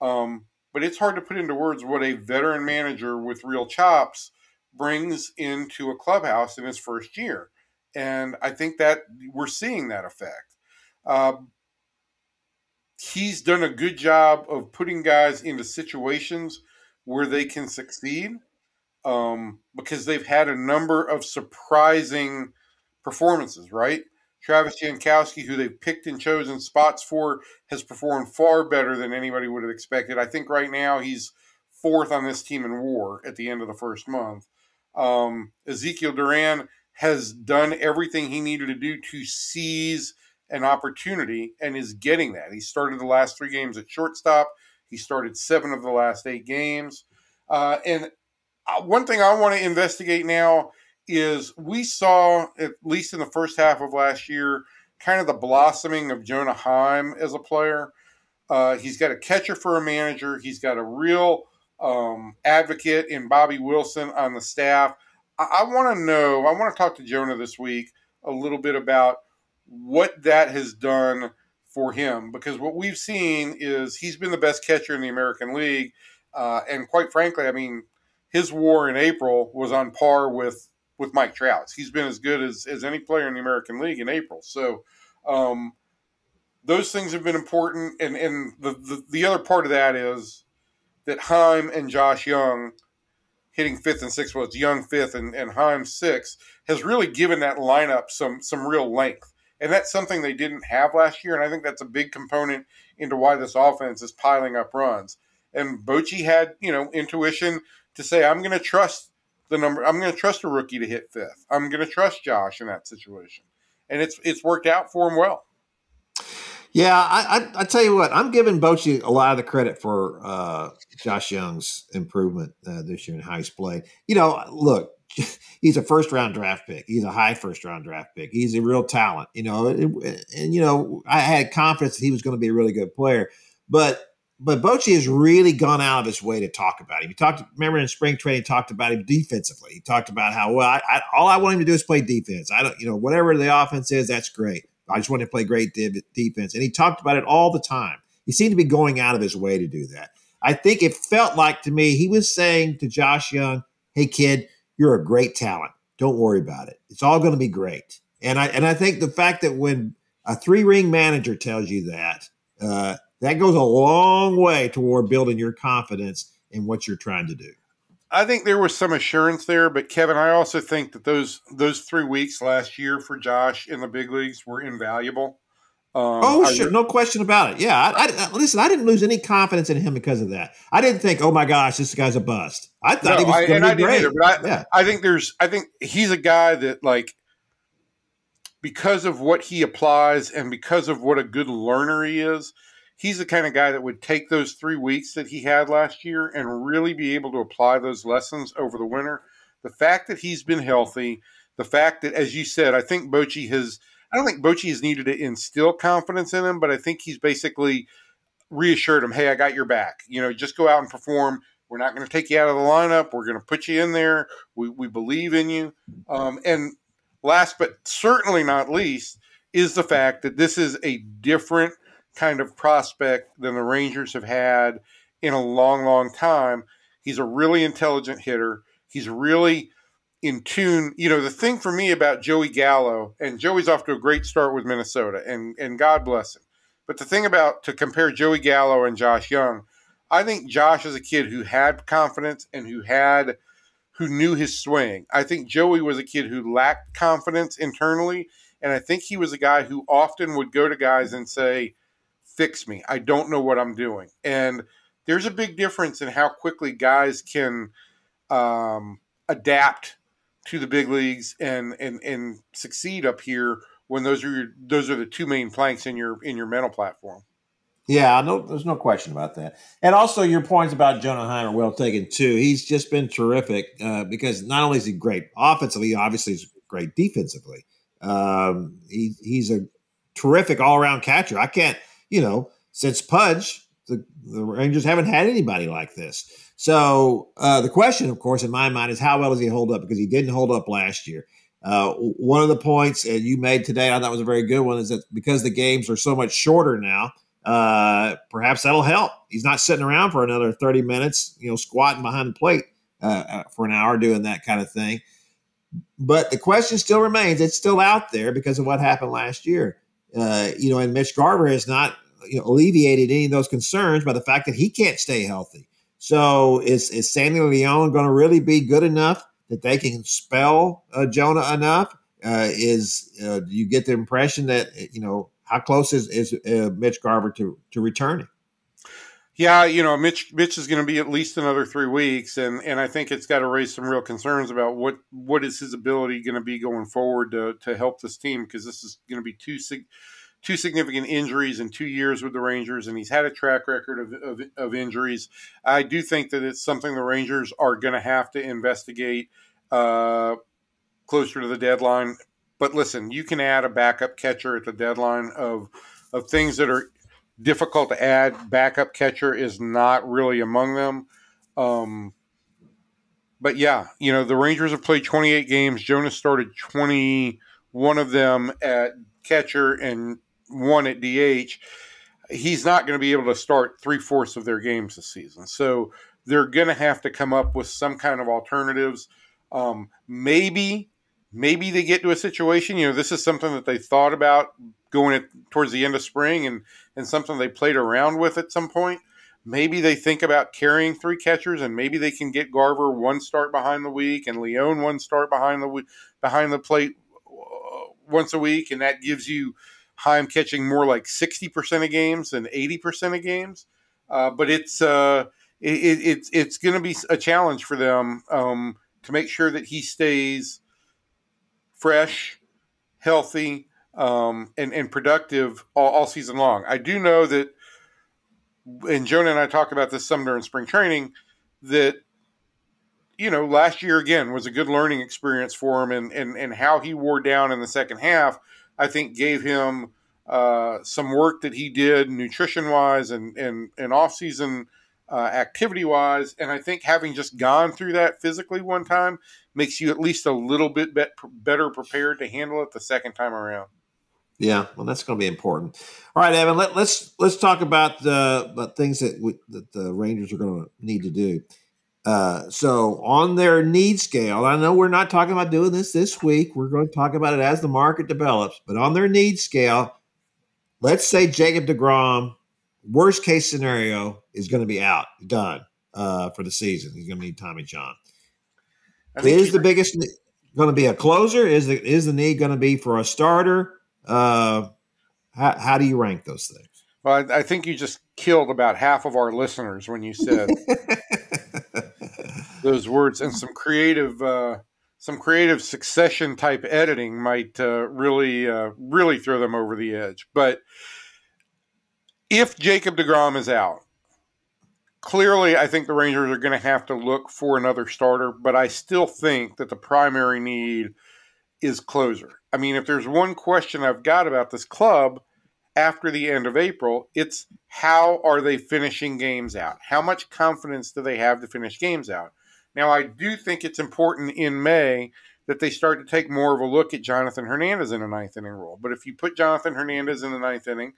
B: Um, but it's hard to put into words what a veteran manager with real chops brings into a clubhouse in his first year. And I think that we're seeing that effect. Uh, he's done a good job of putting guys into situations where they can succeed um, because they've had a number of surprising performances, right? Travis Jankowski, who they've picked and chosen spots for, has performed far better than anybody would have expected. I think right now he's fourth on this team in war at the end of the first month. Um, Ezekiel Duran has done everything he needed to do to seize an opportunity and is getting that. He started the last three games at shortstop. He started seven of the last eight games. Uh, and uh, one thing I want to investigate now is we saw, at least in the first half of last year, kind of the blossoming of Jonah Heim as a player. Uh, he's got a catcher for a manager. He's got a real um, advocate in Bobby Wilson on the staff. I, I want to know, I want to talk to Jonah this week a little bit about what that has done for him because what we've seen is he's been the best catcher in the American League. Uh, and quite frankly, I mean, his war in April was on par with with Mike Trout's. He's been as good as, as any player in the American League in April. So um, those things have been important. And, and the, the, the other part of that is that Heim and Josh Jung hitting fifth and sixth, well, it's Jung fifth and, and Heim sixth, has really given that lineup some some real length. And that's something they didn't have last year. And I think that's a big component into why this offense is piling up runs. And Bochy had, you know, intuition to say, I'm going to trust the number. I'm going to trust a rookie to hit fifth. I'm going to trust Josh in that situation, and it's it's worked out for him well.
A: Yeah, I, I, I tell you what, I'm giving Bochy a lot of the credit for uh, Josh Jung's improvement uh, this year in how he's played. You know, look, <laughs> he's a first round draft pick. He's a high first round draft pick. He's a real talent. You know, and, and you know, I had confidence that he was going to be a really good player, but but Bochy has really gone out of his way to talk about him. He talked, remember in spring training, talked about him defensively. He talked about how well I, I, all I want him to do is play defense. I don't, you know, whatever the offense is, that's great. I just want him to play great de- defense, and he talked about it all the time. He seemed to be going out of his way to do that. I think it felt like to me he was saying to Josh Jung, "Hey kid, you're a great talent. Don't worry about it. It's all going to be great." And I and I think the fact that when a three ring manager tells you that. Uh, that goes a long way toward building your confidence in what you're trying to do.
B: I think there was some assurance there, but Kevin, I also think that those those three weeks last year for Josh in the big leagues were invaluable.
A: Um, oh, sure, no question about it. Yeah, I, I, listen. I didn't lose any confidence in him because of that. I didn't think, oh my gosh, this guy's a bust. I thought no, he was going to be great.
B: Either, but I, yeah. I think there's, I think he's a guy that like because of what he applies and because of what a good learner he is he's the kind of guy that would take those three weeks that he had last year and really be able to apply those lessons over the winter. The fact that he's been healthy, the fact that, as you said, I think Bochy has, I don't think Bochy has needed to instill confidence in him, but I think he's basically reassured him, hey, I got your back. You know, just go out and perform. We're not going to take you out of the lineup. We're going to put you in there. We, we believe in you. Um, and last but certainly not least is the fact that this is a different – kind of prospect than the Rangers have had in a long, long time. He's a really intelligent hitter. He's really in tune. You know, the thing for me about Joey Gallo, and Joey's off to a great start with Minnesota, and, and God bless him. But the thing about to compare Joey Gallo and Josh Jung, I think Josh is a kid who had confidence and who had who knew his swing. I think Joey was a kid who lacked confidence internally, and I think he was a guy who often would go to guys and say, fix me. I don't know what I'm doing. And there's a big difference in how quickly guys can um, adapt to the big leagues and, and and succeed up here when those are your, those are the two main planks in your in your mental platform.
A: Yeah, no, there's no question about that. And also, your points about Jonah Heim are well taken too. He's just been terrific uh, because not only is he great offensively, obviously he's great defensively. Um, he, he's a terrific all around catcher. I can't you know, since Pudge, the, the Rangers haven't had anybody like this. So uh, the question, of course, in my mind is how well does he hold up? Because he didn't hold up last year. Uh, one of the points and you made today, I thought was a very good one, is that because the games are so much shorter now, uh, perhaps that'll help. He's not sitting around for another 30 minutes, you know, squatting behind the plate uh, uh, for an hour doing that kind of thing. But the question still remains. It's still out there because of what happened last year. Uh, you know, and Mitch Garver has not you know, alleviated any of those concerns by the fact that he can't stay healthy. So is is Sandy Leon going to really be good enough that they can spell uh, Jonah enough? Uh, is uh, you get the impression that you know how close is is uh, Mitch Garver to to returning?
B: Yeah, you know, Mitch Mitch is going to be at least another three weeks, and and I think it's got to raise some real concerns about what what is his ability going to be going forward to to help this team because this is going to be two sig- two significant injuries in two years with the Rangers, and he's had a track record of, of, of injuries. I do think that it's something the Rangers are going to have to investigate uh, closer to the deadline. But listen, you can add a backup catcher at the deadline of of things that are difficult to add. Backup catcher is not really among them. Um, but yeah, you know, the Rangers have played 28 games. Jonah's started 21 of them at catcher and one at DH. He's not going to be able to start three fourths of their games this season. So they're going to have to come up with some kind of alternatives. Um, maybe, maybe they get to a situation. You know, this is something that they thought about going at, towards the end of spring and and something they played around with at some point. Maybe they think about carrying three catchers, and maybe they can get Garver one start behind the week and Leon one start behind the behind the plate uh, once a week, and that gives you Heim catching more like sixty percent of games than eighty percent of games. Uh, but it's uh, it, it, it's it's going to be a challenge for them um, to make sure that he stays fresh, healthy, um, and, and productive all, all, season long. I do know that, and Jonah and I talk about this some during spring training, that you know last year again was a good learning experience for him, and and and how he wore down in the second half, I think gave him uh, some work that he did nutrition wise and and and off season. Uh, activity wise, and I think having just gone through that physically one time makes you at least a little bit better prepared to handle it the second time around.
A: Yeah, well, that's going to be important. All right, Evan, let, us let's, let's talk about the about things that we, that the Rangers are going to need to do. Uh, so on their need scale, I know we're not talking about doing this this week. We're going to talk about it as the market develops. But on their need scale, let's say Jacob Degrom, worst case scenario, is going to be out, done uh, for the season. He's going to need Tommy John. Is the biggest going to be a closer? Is the is the need going to be for a starter? Uh, how, how do you rank those things?
B: Well, I, I think you just killed about half of our listeners when you said <laughs> those words, and some creative, uh, some creative succession type editing might uh, really, uh, really throw them over the edge. But if Jacob Degrom is out, clearly, I think the Rangers are going to have to look for another starter. But I still think that the primary need is closer. I mean, if there's one question I've got about this club after the end of April, it's how are they finishing games out? How much confidence do they have to finish games out? Now, I do think it's important in May that they start to take more of a look at Jonathan Hernandez in a ninth inning role. But if you put Jonathan Hernandez in the ninth inning,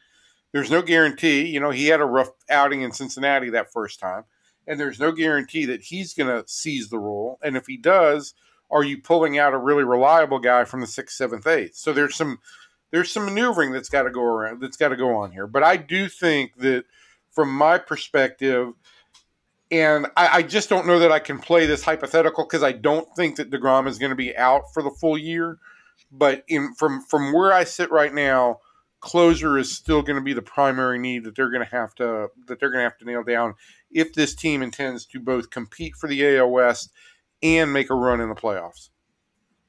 B: there's no guarantee. You know, he had a rough outing in Cincinnati that first time, and there's no guarantee that he's going to seize the role. And if he does, are you pulling out a really reliable guy from the sixth, seventh, eighth? So there's some there's some maneuvering that's got to go around that's got to go on here. But I do think that from my perspective, and I, I just don't know that I can play this hypothetical because I don't think that Degrom is going to be out for the full year. But in from from where I sit right now, closer is still going to be the primary need that they're going to have to that they're going to have to nail down if this team intends to both compete for the AL West and make a run in the playoffs.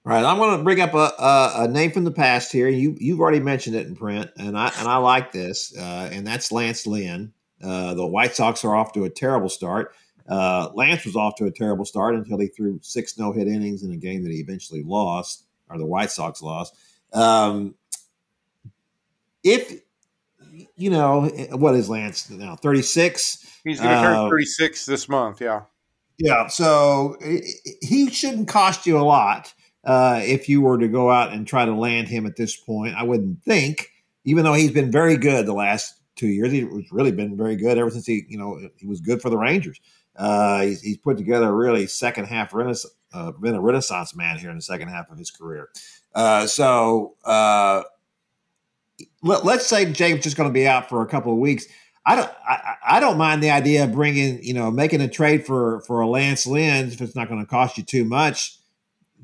A: All right, I'm going to bring up a, a, a, name from the past here. You you've already mentioned it in print, and I and I like this, uh, and that's Lance Lynn. Uh, the White Sox are off to a terrible start. Uh, Lance was off to a terrible start until he threw six no hit innings in a game that he eventually lost, or the White Sox lost. Um, if you know what is Lance now? Thirty six.
B: He's going to turn uh, thirty six this month. Yeah.
A: Yeah, so he shouldn't cost you a lot uh, if you were to go out and try to land him at this point. I wouldn't think, even though he's been very good the last two years. He's really been very good ever since he, you know, he was good for the Rangers. Uh, he's, he's, put together a really second half renaissance, uh, been a renaissance man here in the second half of his career. Uh, so uh, let, us say Jacob's just going to be out for a couple of weeks. I don't I, I, don't mind the idea of bringing you know making a trade for for a Lance Lynn if it's not going to cost you too much,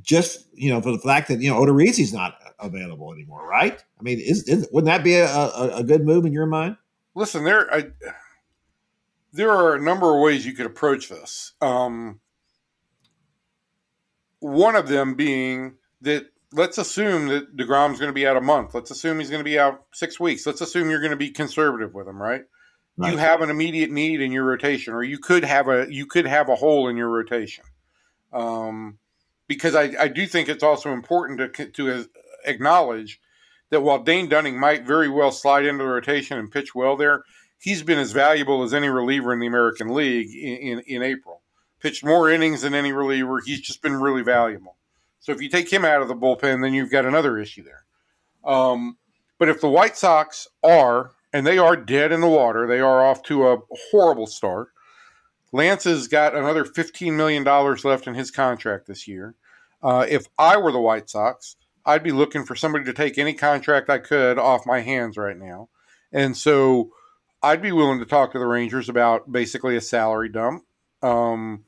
A: just you know for the fact that you know Odorizzi's not available anymore, right? I mean, is, is wouldn't that be a, a, a, good move in your mind?
B: Listen, there I there are a number of ways you could approach this. Um, one of them being that let's assume that DeGrom's going to be out a month. Let's assume he's going to be out six weeks. Let's assume you're going to be conservative with him, right? Right? You have an immediate need in your rotation, or you could have a you could have a hole in your rotation. Um, because I, I do think it's also important to to acknowledge that while Dane Dunning might very well slide into the rotation and pitch well there, he's been as valuable as any reliever in the American League in, in, in April. Pitched more innings than any reliever. He's just been really valuable. So if you take him out of the bullpen, then you've got another issue there. Um, but if the White Sox are, and they are dead in the water, they are off to a horrible start. Lance has got another $15 million left in his contract this year. Uh, if I were the White Sox, I'd be looking for somebody to take any contract I could off my hands right now. And so I'd be willing to talk to the Rangers about basically a salary dump. Um,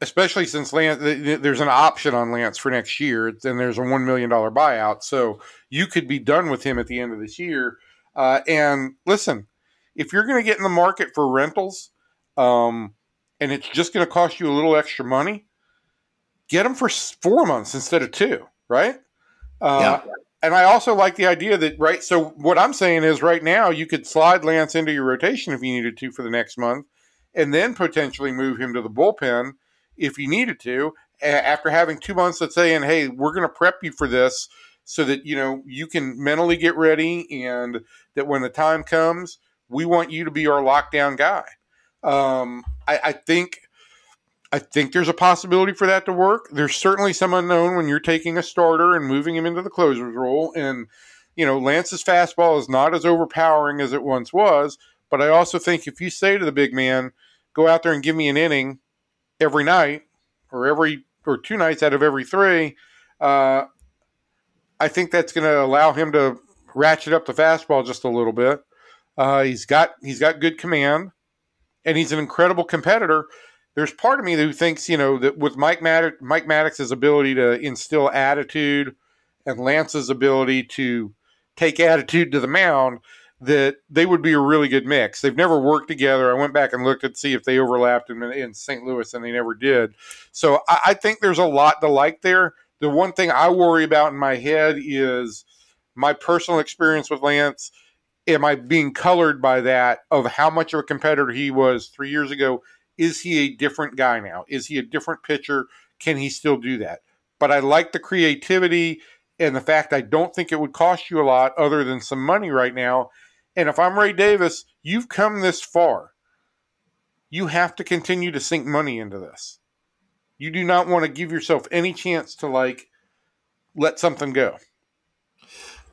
B: especially since Lance, there's an option on Lance for next year, and there's a one million dollar buyout, so you could be done with him at the end of this year. Uh, and listen, if you're going to get in the market for rentals, um, and it's just going to cost you a little extra money, get them for four months instead of two, right? Uh, yeah. And I also like the idea that right. So what I'm saying is, right now you could slide Lance into your rotation if you needed to for the next month, and then potentially move him to the bullpen if you needed to after having two months of saying, "Hey, we're going to prep you for this." So that you know you can mentally get ready, and that when the time comes, we want you to be our lockdown guy. Um, I, I think I think there's a possibility for that to work. There's certainly some unknown when you're taking a starter and moving him into the closer's role. And, you know, Lance's fastball is not as overpowering as it once was. But I also think if you say to the big man, go out there and give me an inning every night or every or two nights out of every three, uh, I think that's going to allow him to ratchet up the fastball just a little bit. Uh, he's got he's got good command, and he's an incredible competitor there's part of me who thinks, you know, that with Mike Mike Maddux's ability to instill attitude and Lance's ability to take attitude to the mound, that they would be a really good mix. They've never worked together. I went back and looked to see if they overlapped in, in St. Louis, and they never did. So I, I think there's a lot to like there. The one thing I worry about in my head is my personal experience with Lance. Am I being colored by that of how much of a competitor he was three years ago? Is he a different guy now? Is he a different pitcher? Can he still do that? But I like the creativity and the fact I don't think it would cost you a lot other than some money right now. And if I'm Ray Davis, you've come this far. You have to continue to sink money into this. You do not want to give yourself any chance to like let something go.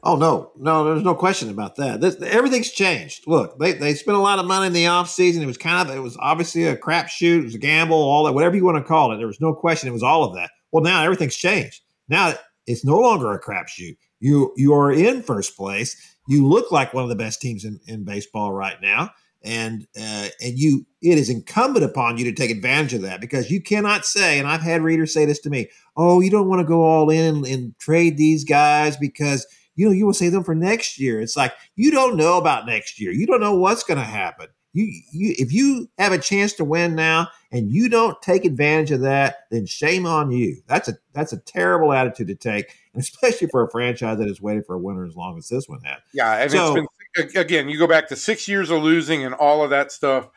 A: Oh no, no, there's no question about that. This, everything's changed. Look, they, they spent a lot of money in the offseason. It was kind of it was obviously a crapshoot. It was a gamble, all that, whatever you want to call it. There was no question. It was all of that. Well, now everything's changed. Now it's no longer a crapshoot. You you are in first place. You look like one of the best teams in, in baseball right now, and uh, and you it is incumbent upon you to take advantage of that because you cannot say. And I've had readers say this to me: "Oh, you don't want to go all in and, and trade these guys because." you know, you will save them for next year. It's like you don't know about next year. You don't know what's going to happen. You, you, if you have a chance to win now and you don't take advantage of that, then shame on you. That's a that's a terrible attitude to take, and <laughs> especially for a franchise that has waited for a winner as long as this one has.
B: Yeah, and so, it's been again. You go back to six years of losing and all of that stuff.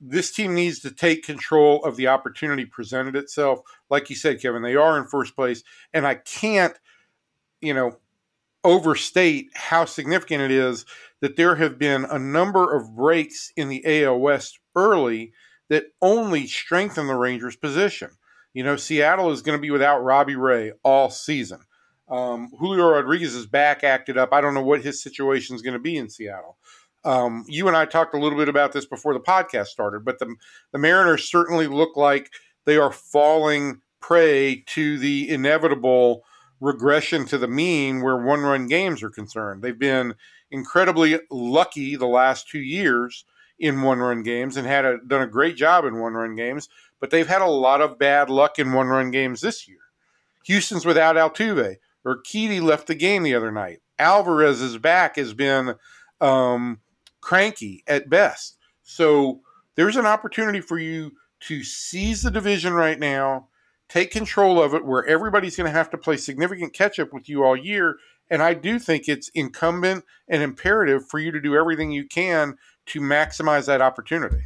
B: This team needs to take control of the opportunity presented itself. Like you said, Kevin, they are in first place, and I can't, you know, overstate how significant it is that there have been a number of breaks in the AL West early that only strengthen the Rangers' position. You know, Seattle is going to be without Robbie Ray all season. Um, Julio Rodriguez is back, acted up. I don't know what his situation is going to be in Seattle. Um, you and I talked a little bit about this before the podcast started, but the, the Mariners certainly look like they are falling prey to the inevitable regression to the mean where one run games are concerned. They've been incredibly lucky the last two years in one run games and had a, done a great job in one run games, but they've had a lot of bad luck in one run games this year. Houston's without Altuve. Urquidy left the game the other night. Alvarez's back has been um, cranky at best. So there's an opportunity for you to seize the division right now, take control of it, where everybody's going to have to play significant catch up with you all year. And I do think it's incumbent and imperative for you to do everything you can to maximize that opportunity.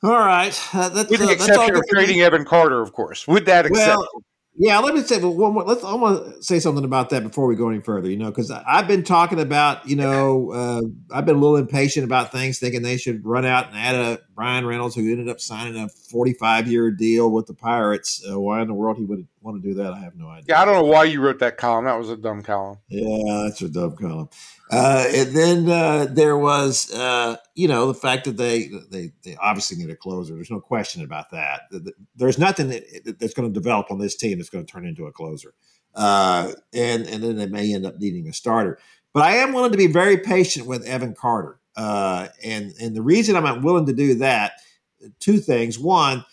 A: All right,
B: uh, with the uh, exception of trading Evan Carter, of course. With that exception, well,
A: yeah, let me say one more. Let's. To say something about that before we go any further. You know, because I've been talking about. You know, uh, I've been a little impatient about things, thinking they should run out and add a Bryan Reynolds, who ended up signing a forty-five year deal with the Pirates. Uh, why in the world he would want to do that? I have no idea.
B: Yeah, I don't know why you wrote that column. That was a dumb column.
A: Yeah, that's a dumb column. Uh, and then uh, there was, uh, you know, the fact that they, they they obviously need a closer. There's no question about that. There's nothing that, that's going to develop on this team that's going to turn into a closer. Uh, and and then they may end up needing a starter. But I am willing to be very patient with Evan Carter. Uh, and and the reason I'm not willing to do that, two things. One,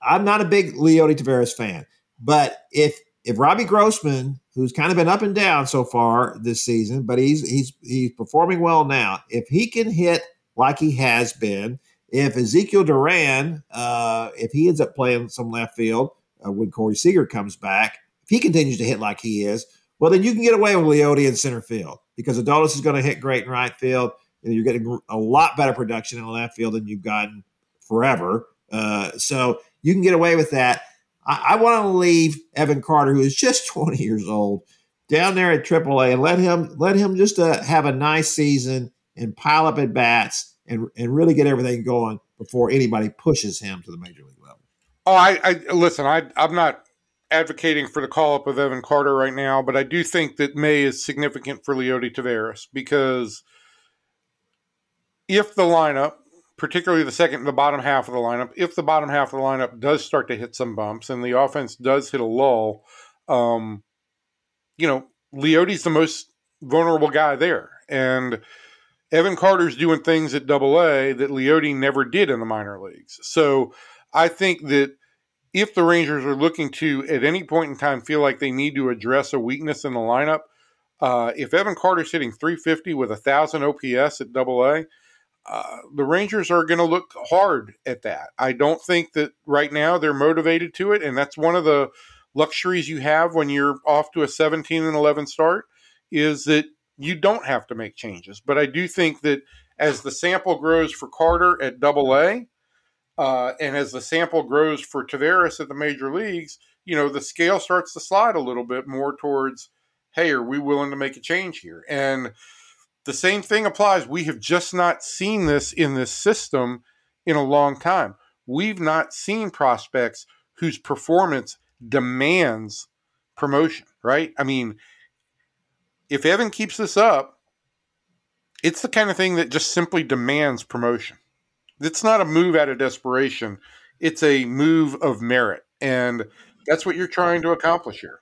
A: I'm not a big Leody Taveras fan, but if if Robbie Grossman, who's kind of been up and down so far this season, but he's he's he's performing well now. If he can hit like he has been, if Ezekiel Duran, uh, if he ends up playing some left field uh, when Corey Seager comes back, if he continues to hit like he is, well, then you can get away with Leody in center field because Adolis is going to hit great in right field, you're getting a lot better production in left field than you've gotten forever. Uh, so you can get away with that. I, I want to leave Evan Carter, who is just <laughs> 20 years old, down there at AAA and let him let him just uh, have a nice season and pile up at bats and and really get everything going before anybody pushes him to the major league level.
B: Oh, I, I listen. I I'm not advocating for the call up of Evan Carter right now, but I do think that May is significant for Leody Taveras because if the lineup particularly the second the bottom half of the lineup, if the bottom half of the lineup does start to hit some bumps and the offense does hit a lull, um, you know, Leody's the most vulnerable guy there. And Evan Carter's doing things at double A that Leody never did in the minor leagues. So I think that if the Rangers are looking to, at any point in time, feel like they need to address a weakness in the lineup, uh, if Evan Carter's hitting 350 with a 1,000 OPS at double A, uh, the Rangers are going to look hard at that. I don't think that right now they're motivated to it, and that's one of the luxuries you have when you're off to a 17 and 11 start is that you don't have to make changes. But I do think that as the sample grows for Carter at Double A, uh, and as the sample grows for Taveras at the major leagues, you know the scale starts to slide a little bit more towards, hey, are we willing to make a change here? And the same thing applies. We have just not seen this in this system in a long time. We've not seen prospects whose performance demands promotion, right? I mean, if Evan keeps this up, it's the kind of thing that just simply demands promotion. It's not a move out of desperation, it's a move of merit. And that's what you're trying to accomplish here.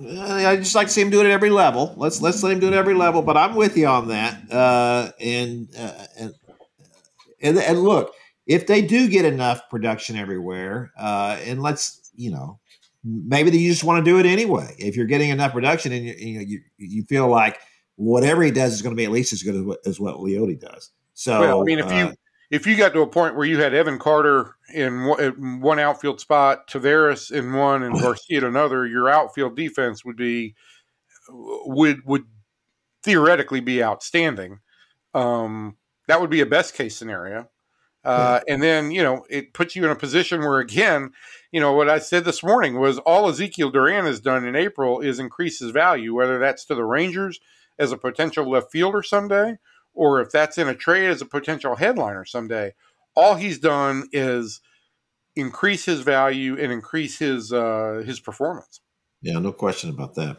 A: I just like to see him do it at every level. Let's let's let him do it at every level. But I'm with you on that. Uh, and, uh, and and and look, if they do get enough production everywhere, uh, and let's you know, maybe you just want to do it anyway. If you're getting enough production and you you, know, you, you feel like whatever he does is going to be at least as good as what, as what Leody does. So
B: well, I mean, if you uh, if you got to a point where you had Evan Carter in one, outfield spot, Taveras in one, and Garcia in another, your outfield defense would be would would theoretically be outstanding. Um, that would be a best case scenario. Uh, and then you know it puts you in a position where again, you know what I said this morning was all Ezekiel Duran has done in April is increase his value, whether that's to the Rangers as a potential left fielder someday, or if that's in a trade as a potential headliner someday, all he's done is increase his value and increase his uh, his performance.
A: Yeah, no question about that.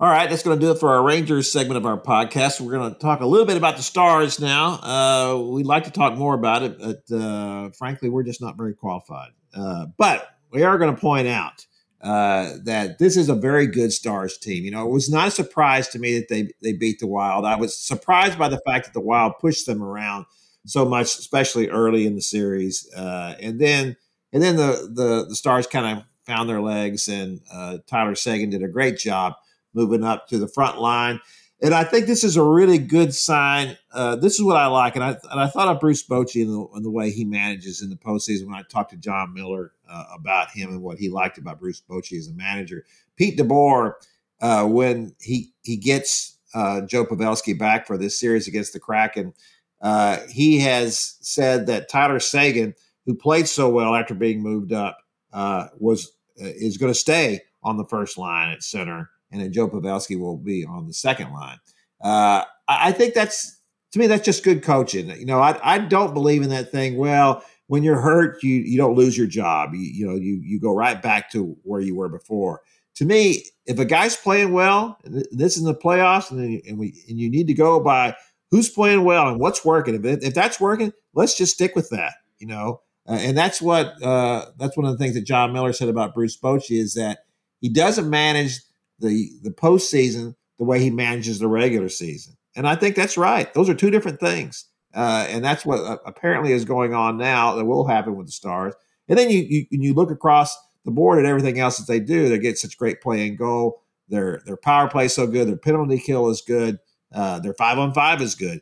A: All right, that's going to do it for our Rangers segment of our podcast. We're going to talk a little bit about the Stars now. Uh, we'd like to talk more about it, but uh, frankly, we're just not very qualified. Uh, but we are going to point out uh, that this is a very good Stars team. You know, it was not a surprise to me that they they beat the Wild. I was surprised by the fact that the Wild pushed them around so much, especially early in the series, uh, and then and then the the, the Stars kind of found their legs, and uh, Tyler Seguin did a great job moving up to the front line. and I think this is a really good sign. Uh, this is what I like, and I and I thought of Bruce Bochy and the, and the way he manages in the postseason. When I talked to John Miller uh, about him and what he liked about Bruce Bochy as a manager, Pete DeBoer, uh, when he he gets uh, Joe Pavelski back for this series against the Kraken, uh, he has said that Tyler Seguin, who played so well after being moved up, uh, was is going to stay on the first line at center and then Joe Pavelski will be on the second line. Uh, I think that's to me that's just good coaching. You know, I I don't believe in that thing. Well, when you're hurt, you you don't lose your job. You you know you you go right back to where you were before. To me, if a guy's playing well, this is the playoffs, and, and we and you need to go by who's playing well and what's working. If, if that's working, let's just stick with that. You know, uh, and that's what uh, that's one of the things that John Miller said about Bruce Bochy is that he doesn't manage the the postseason the way he manages the regular season. And I think that's right. Those are two different things. Uh, and that's what uh, apparently is going on now that will happen with the Stars. And then you, you you look across the board at everything else that they do. They get such great play and goal. Their their power play is so good. Their penalty kill is good. Uh, their five on five is good.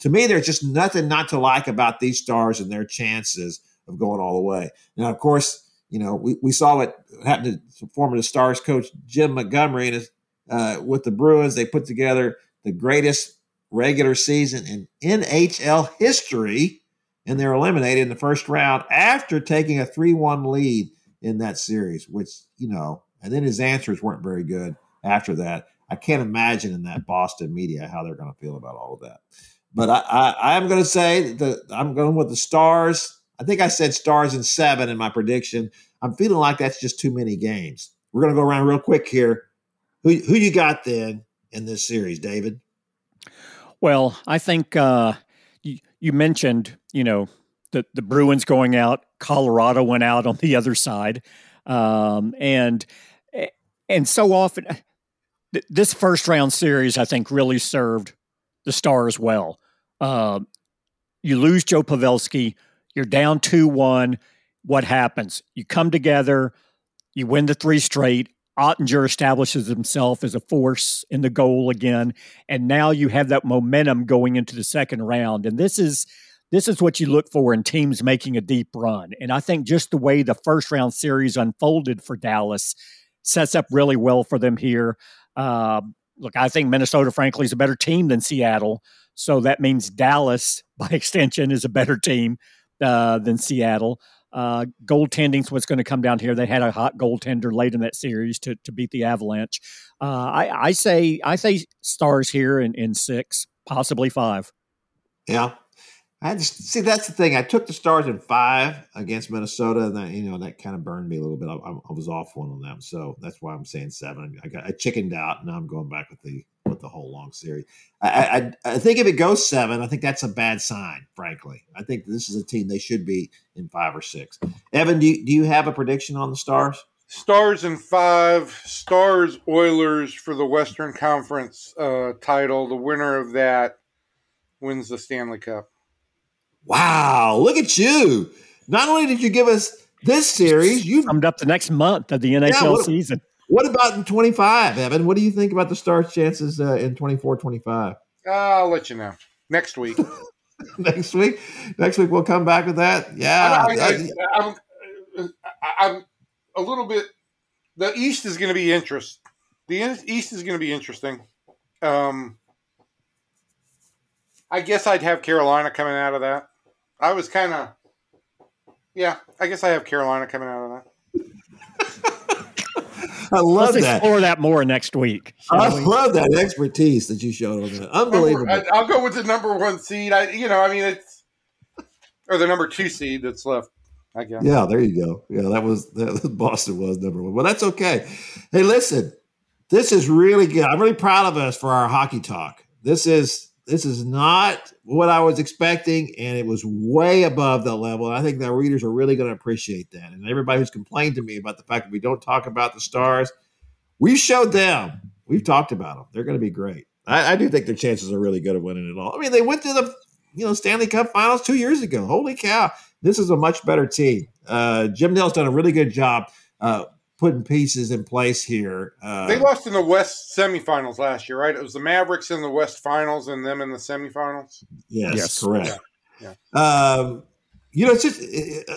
A: To me, there's just nothing not to like about these Stars and their chances of going all the way. Now, of course, you know, we, we saw what happened to former the Stars coach Jim Montgomery and his, uh, with the Bruins. They put together the greatest regular season in NHL history, and they're eliminated in the first round after taking a 3 1 lead in that series, which, you know, and then his answers weren't very good after that. I can't imagine in that Boston media how they're going to feel about all of that. But I, I, I'm going to say that I'm going with the Stars I think I said stars in seven in my prediction. I'm feeling like that's just too many games. We're going to go around real quick here. Who who you got then in this series, David?
C: Well, I think uh, you, you mentioned you know the the Bruins going out, Colorado went out on the other side, um, and and so often this first round series I think really served the Stars well. Uh, you lose Joe Pavelski you're down 2 1. What happens? You come together, you win the three straight. Oettinger establishes himself as a force in the goal again. And now you have that momentum going into the second round. And this is this is what you look for in teams making a deep run. And I think just the way the first round series unfolded for Dallas sets up really well for them here. Uh, look, I think Minnesota, frankly, is a better team than Seattle. So that means Dallas, <laughs> by extension, is a better team uh, than Seattle. Uh, goaltending's what's going to come down here. They had a hot goaltender late in that series to, to beat the Avalanche. Uh, I, I say I say stars here in, in six, possibly five.
A: Yeah, I just see that's the thing. I took the Stars in five against Minnesota, and that you know that kind of burned me a little bit. I, I was off one on them, so that's why I'm saying seven. I got I chickened out, and now I'm going back with the with the whole long series. I, I, I think if it goes seven, I think that's a bad sign. Frankly, I think this is a team they should be in five or six. Evan, do you, do you have a prediction on the Stars?
B: Stars in five. Stars Oilers for the Western Conference uh, title. The winner of that wins the Stanley Cup.
A: Wow! Look at you. Not only did you give us this series, you
C: summed up the next month of the NHL yeah, what, season.
A: What about in 25, Evan? What do you think about the Stars' chances uh, in 24 25?
B: I'll let you know next week. <laughs>
A: next week? Next week we'll come back with that. Yeah. I,
B: am I'm, I'm a little bit. The East is going to be interest. The East is going to be interesting. Um, I guess I'd have Carolina coming out of that. I was kind of, yeah. I guess I have Carolina coming out of that. <laughs>
A: I love
C: Let's
A: that.
C: Explore that more next week.
A: I we? love that expertise that you showed on that. Unbelievable.
B: Number, I'll go with the number one seed. I, you know, I mean, it's or the number two seed that's left. I guess.
A: Yeah, there you go. Yeah, that was that, <laughs> Boston was number one. Well, that's okay. Hey, listen, this is really good. I'm really proud of us for our hockey talk. This is this is not what I was expecting, and it was way above the level. And I think the readers are really going to appreciate that. And everybody who's complained to me about the fact that we don't talk about the stars, we've showed them. We've talked about them. They're going to be great. I, I do think their chances are really good of winning it all. I mean, they went to the you know Stanley Cup Finals two years ago. Holy cow! This is a much better team. Uh, Jim Nill's done a really good job uh, putting pieces in place here. Uh,
B: they lost in the West semifinals last year, right? It was the Mavericks in the West finals and them in the semifinals.
A: Yes,
C: Yes.
A: correct.
B: Yeah.
A: Um, you know, it's just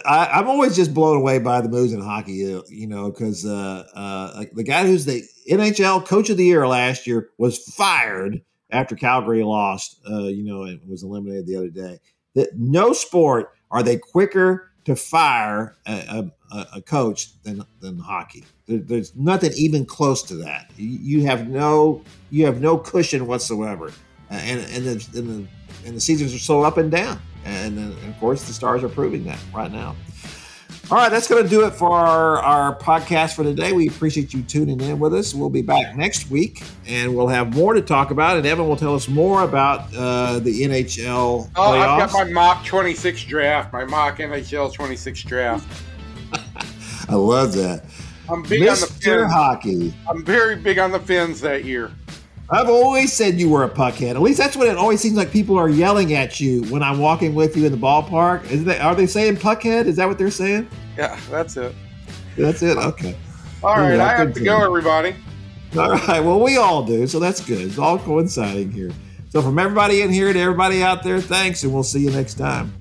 A: I, I'm always just blown away by the moves in hockey. You you know, because uh, uh, like the guy who's the NHL Coach of the Year last year was fired after Calgary lost. Uh, you know, and was eliminated the other day. That no sport are they quicker to fire a, a, a coach than than hockey. There, there's nothing even close to that. You, have no you have no cushion whatsoever, and and the, and the and the seasons are so up and down. And, and of course, the stars are proving that right now. All right, that's going to do it for our, our podcast for today. We appreciate you tuning in with us. We'll be back next week and we'll have more to talk about. And Evan will tell us more about uh, the NHL
B: Oh, I've got my mock 26 draft, my mock NHL 26 draft. <laughs>
A: I love that.
B: I'm big on the
A: Mr.
B: fins.
A: Hockey.
B: I'm very big on the Finns that year.
A: I've always said you were a puckhead. At least that's what it always seems like people are yelling at you when I'm walking with you in the ballpark. Is that, are they saying puckhead? Is that what they're saying?
B: Yeah, that's it.
A: That's it? Okay.
B: All right,
A: Yeah,
B: I have to go,
A: you.
B: everybody.
A: All right. Well, we all do. So that's good. It's all coinciding here. So from everybody in here to everybody out there, thanks, and we'll see you next time.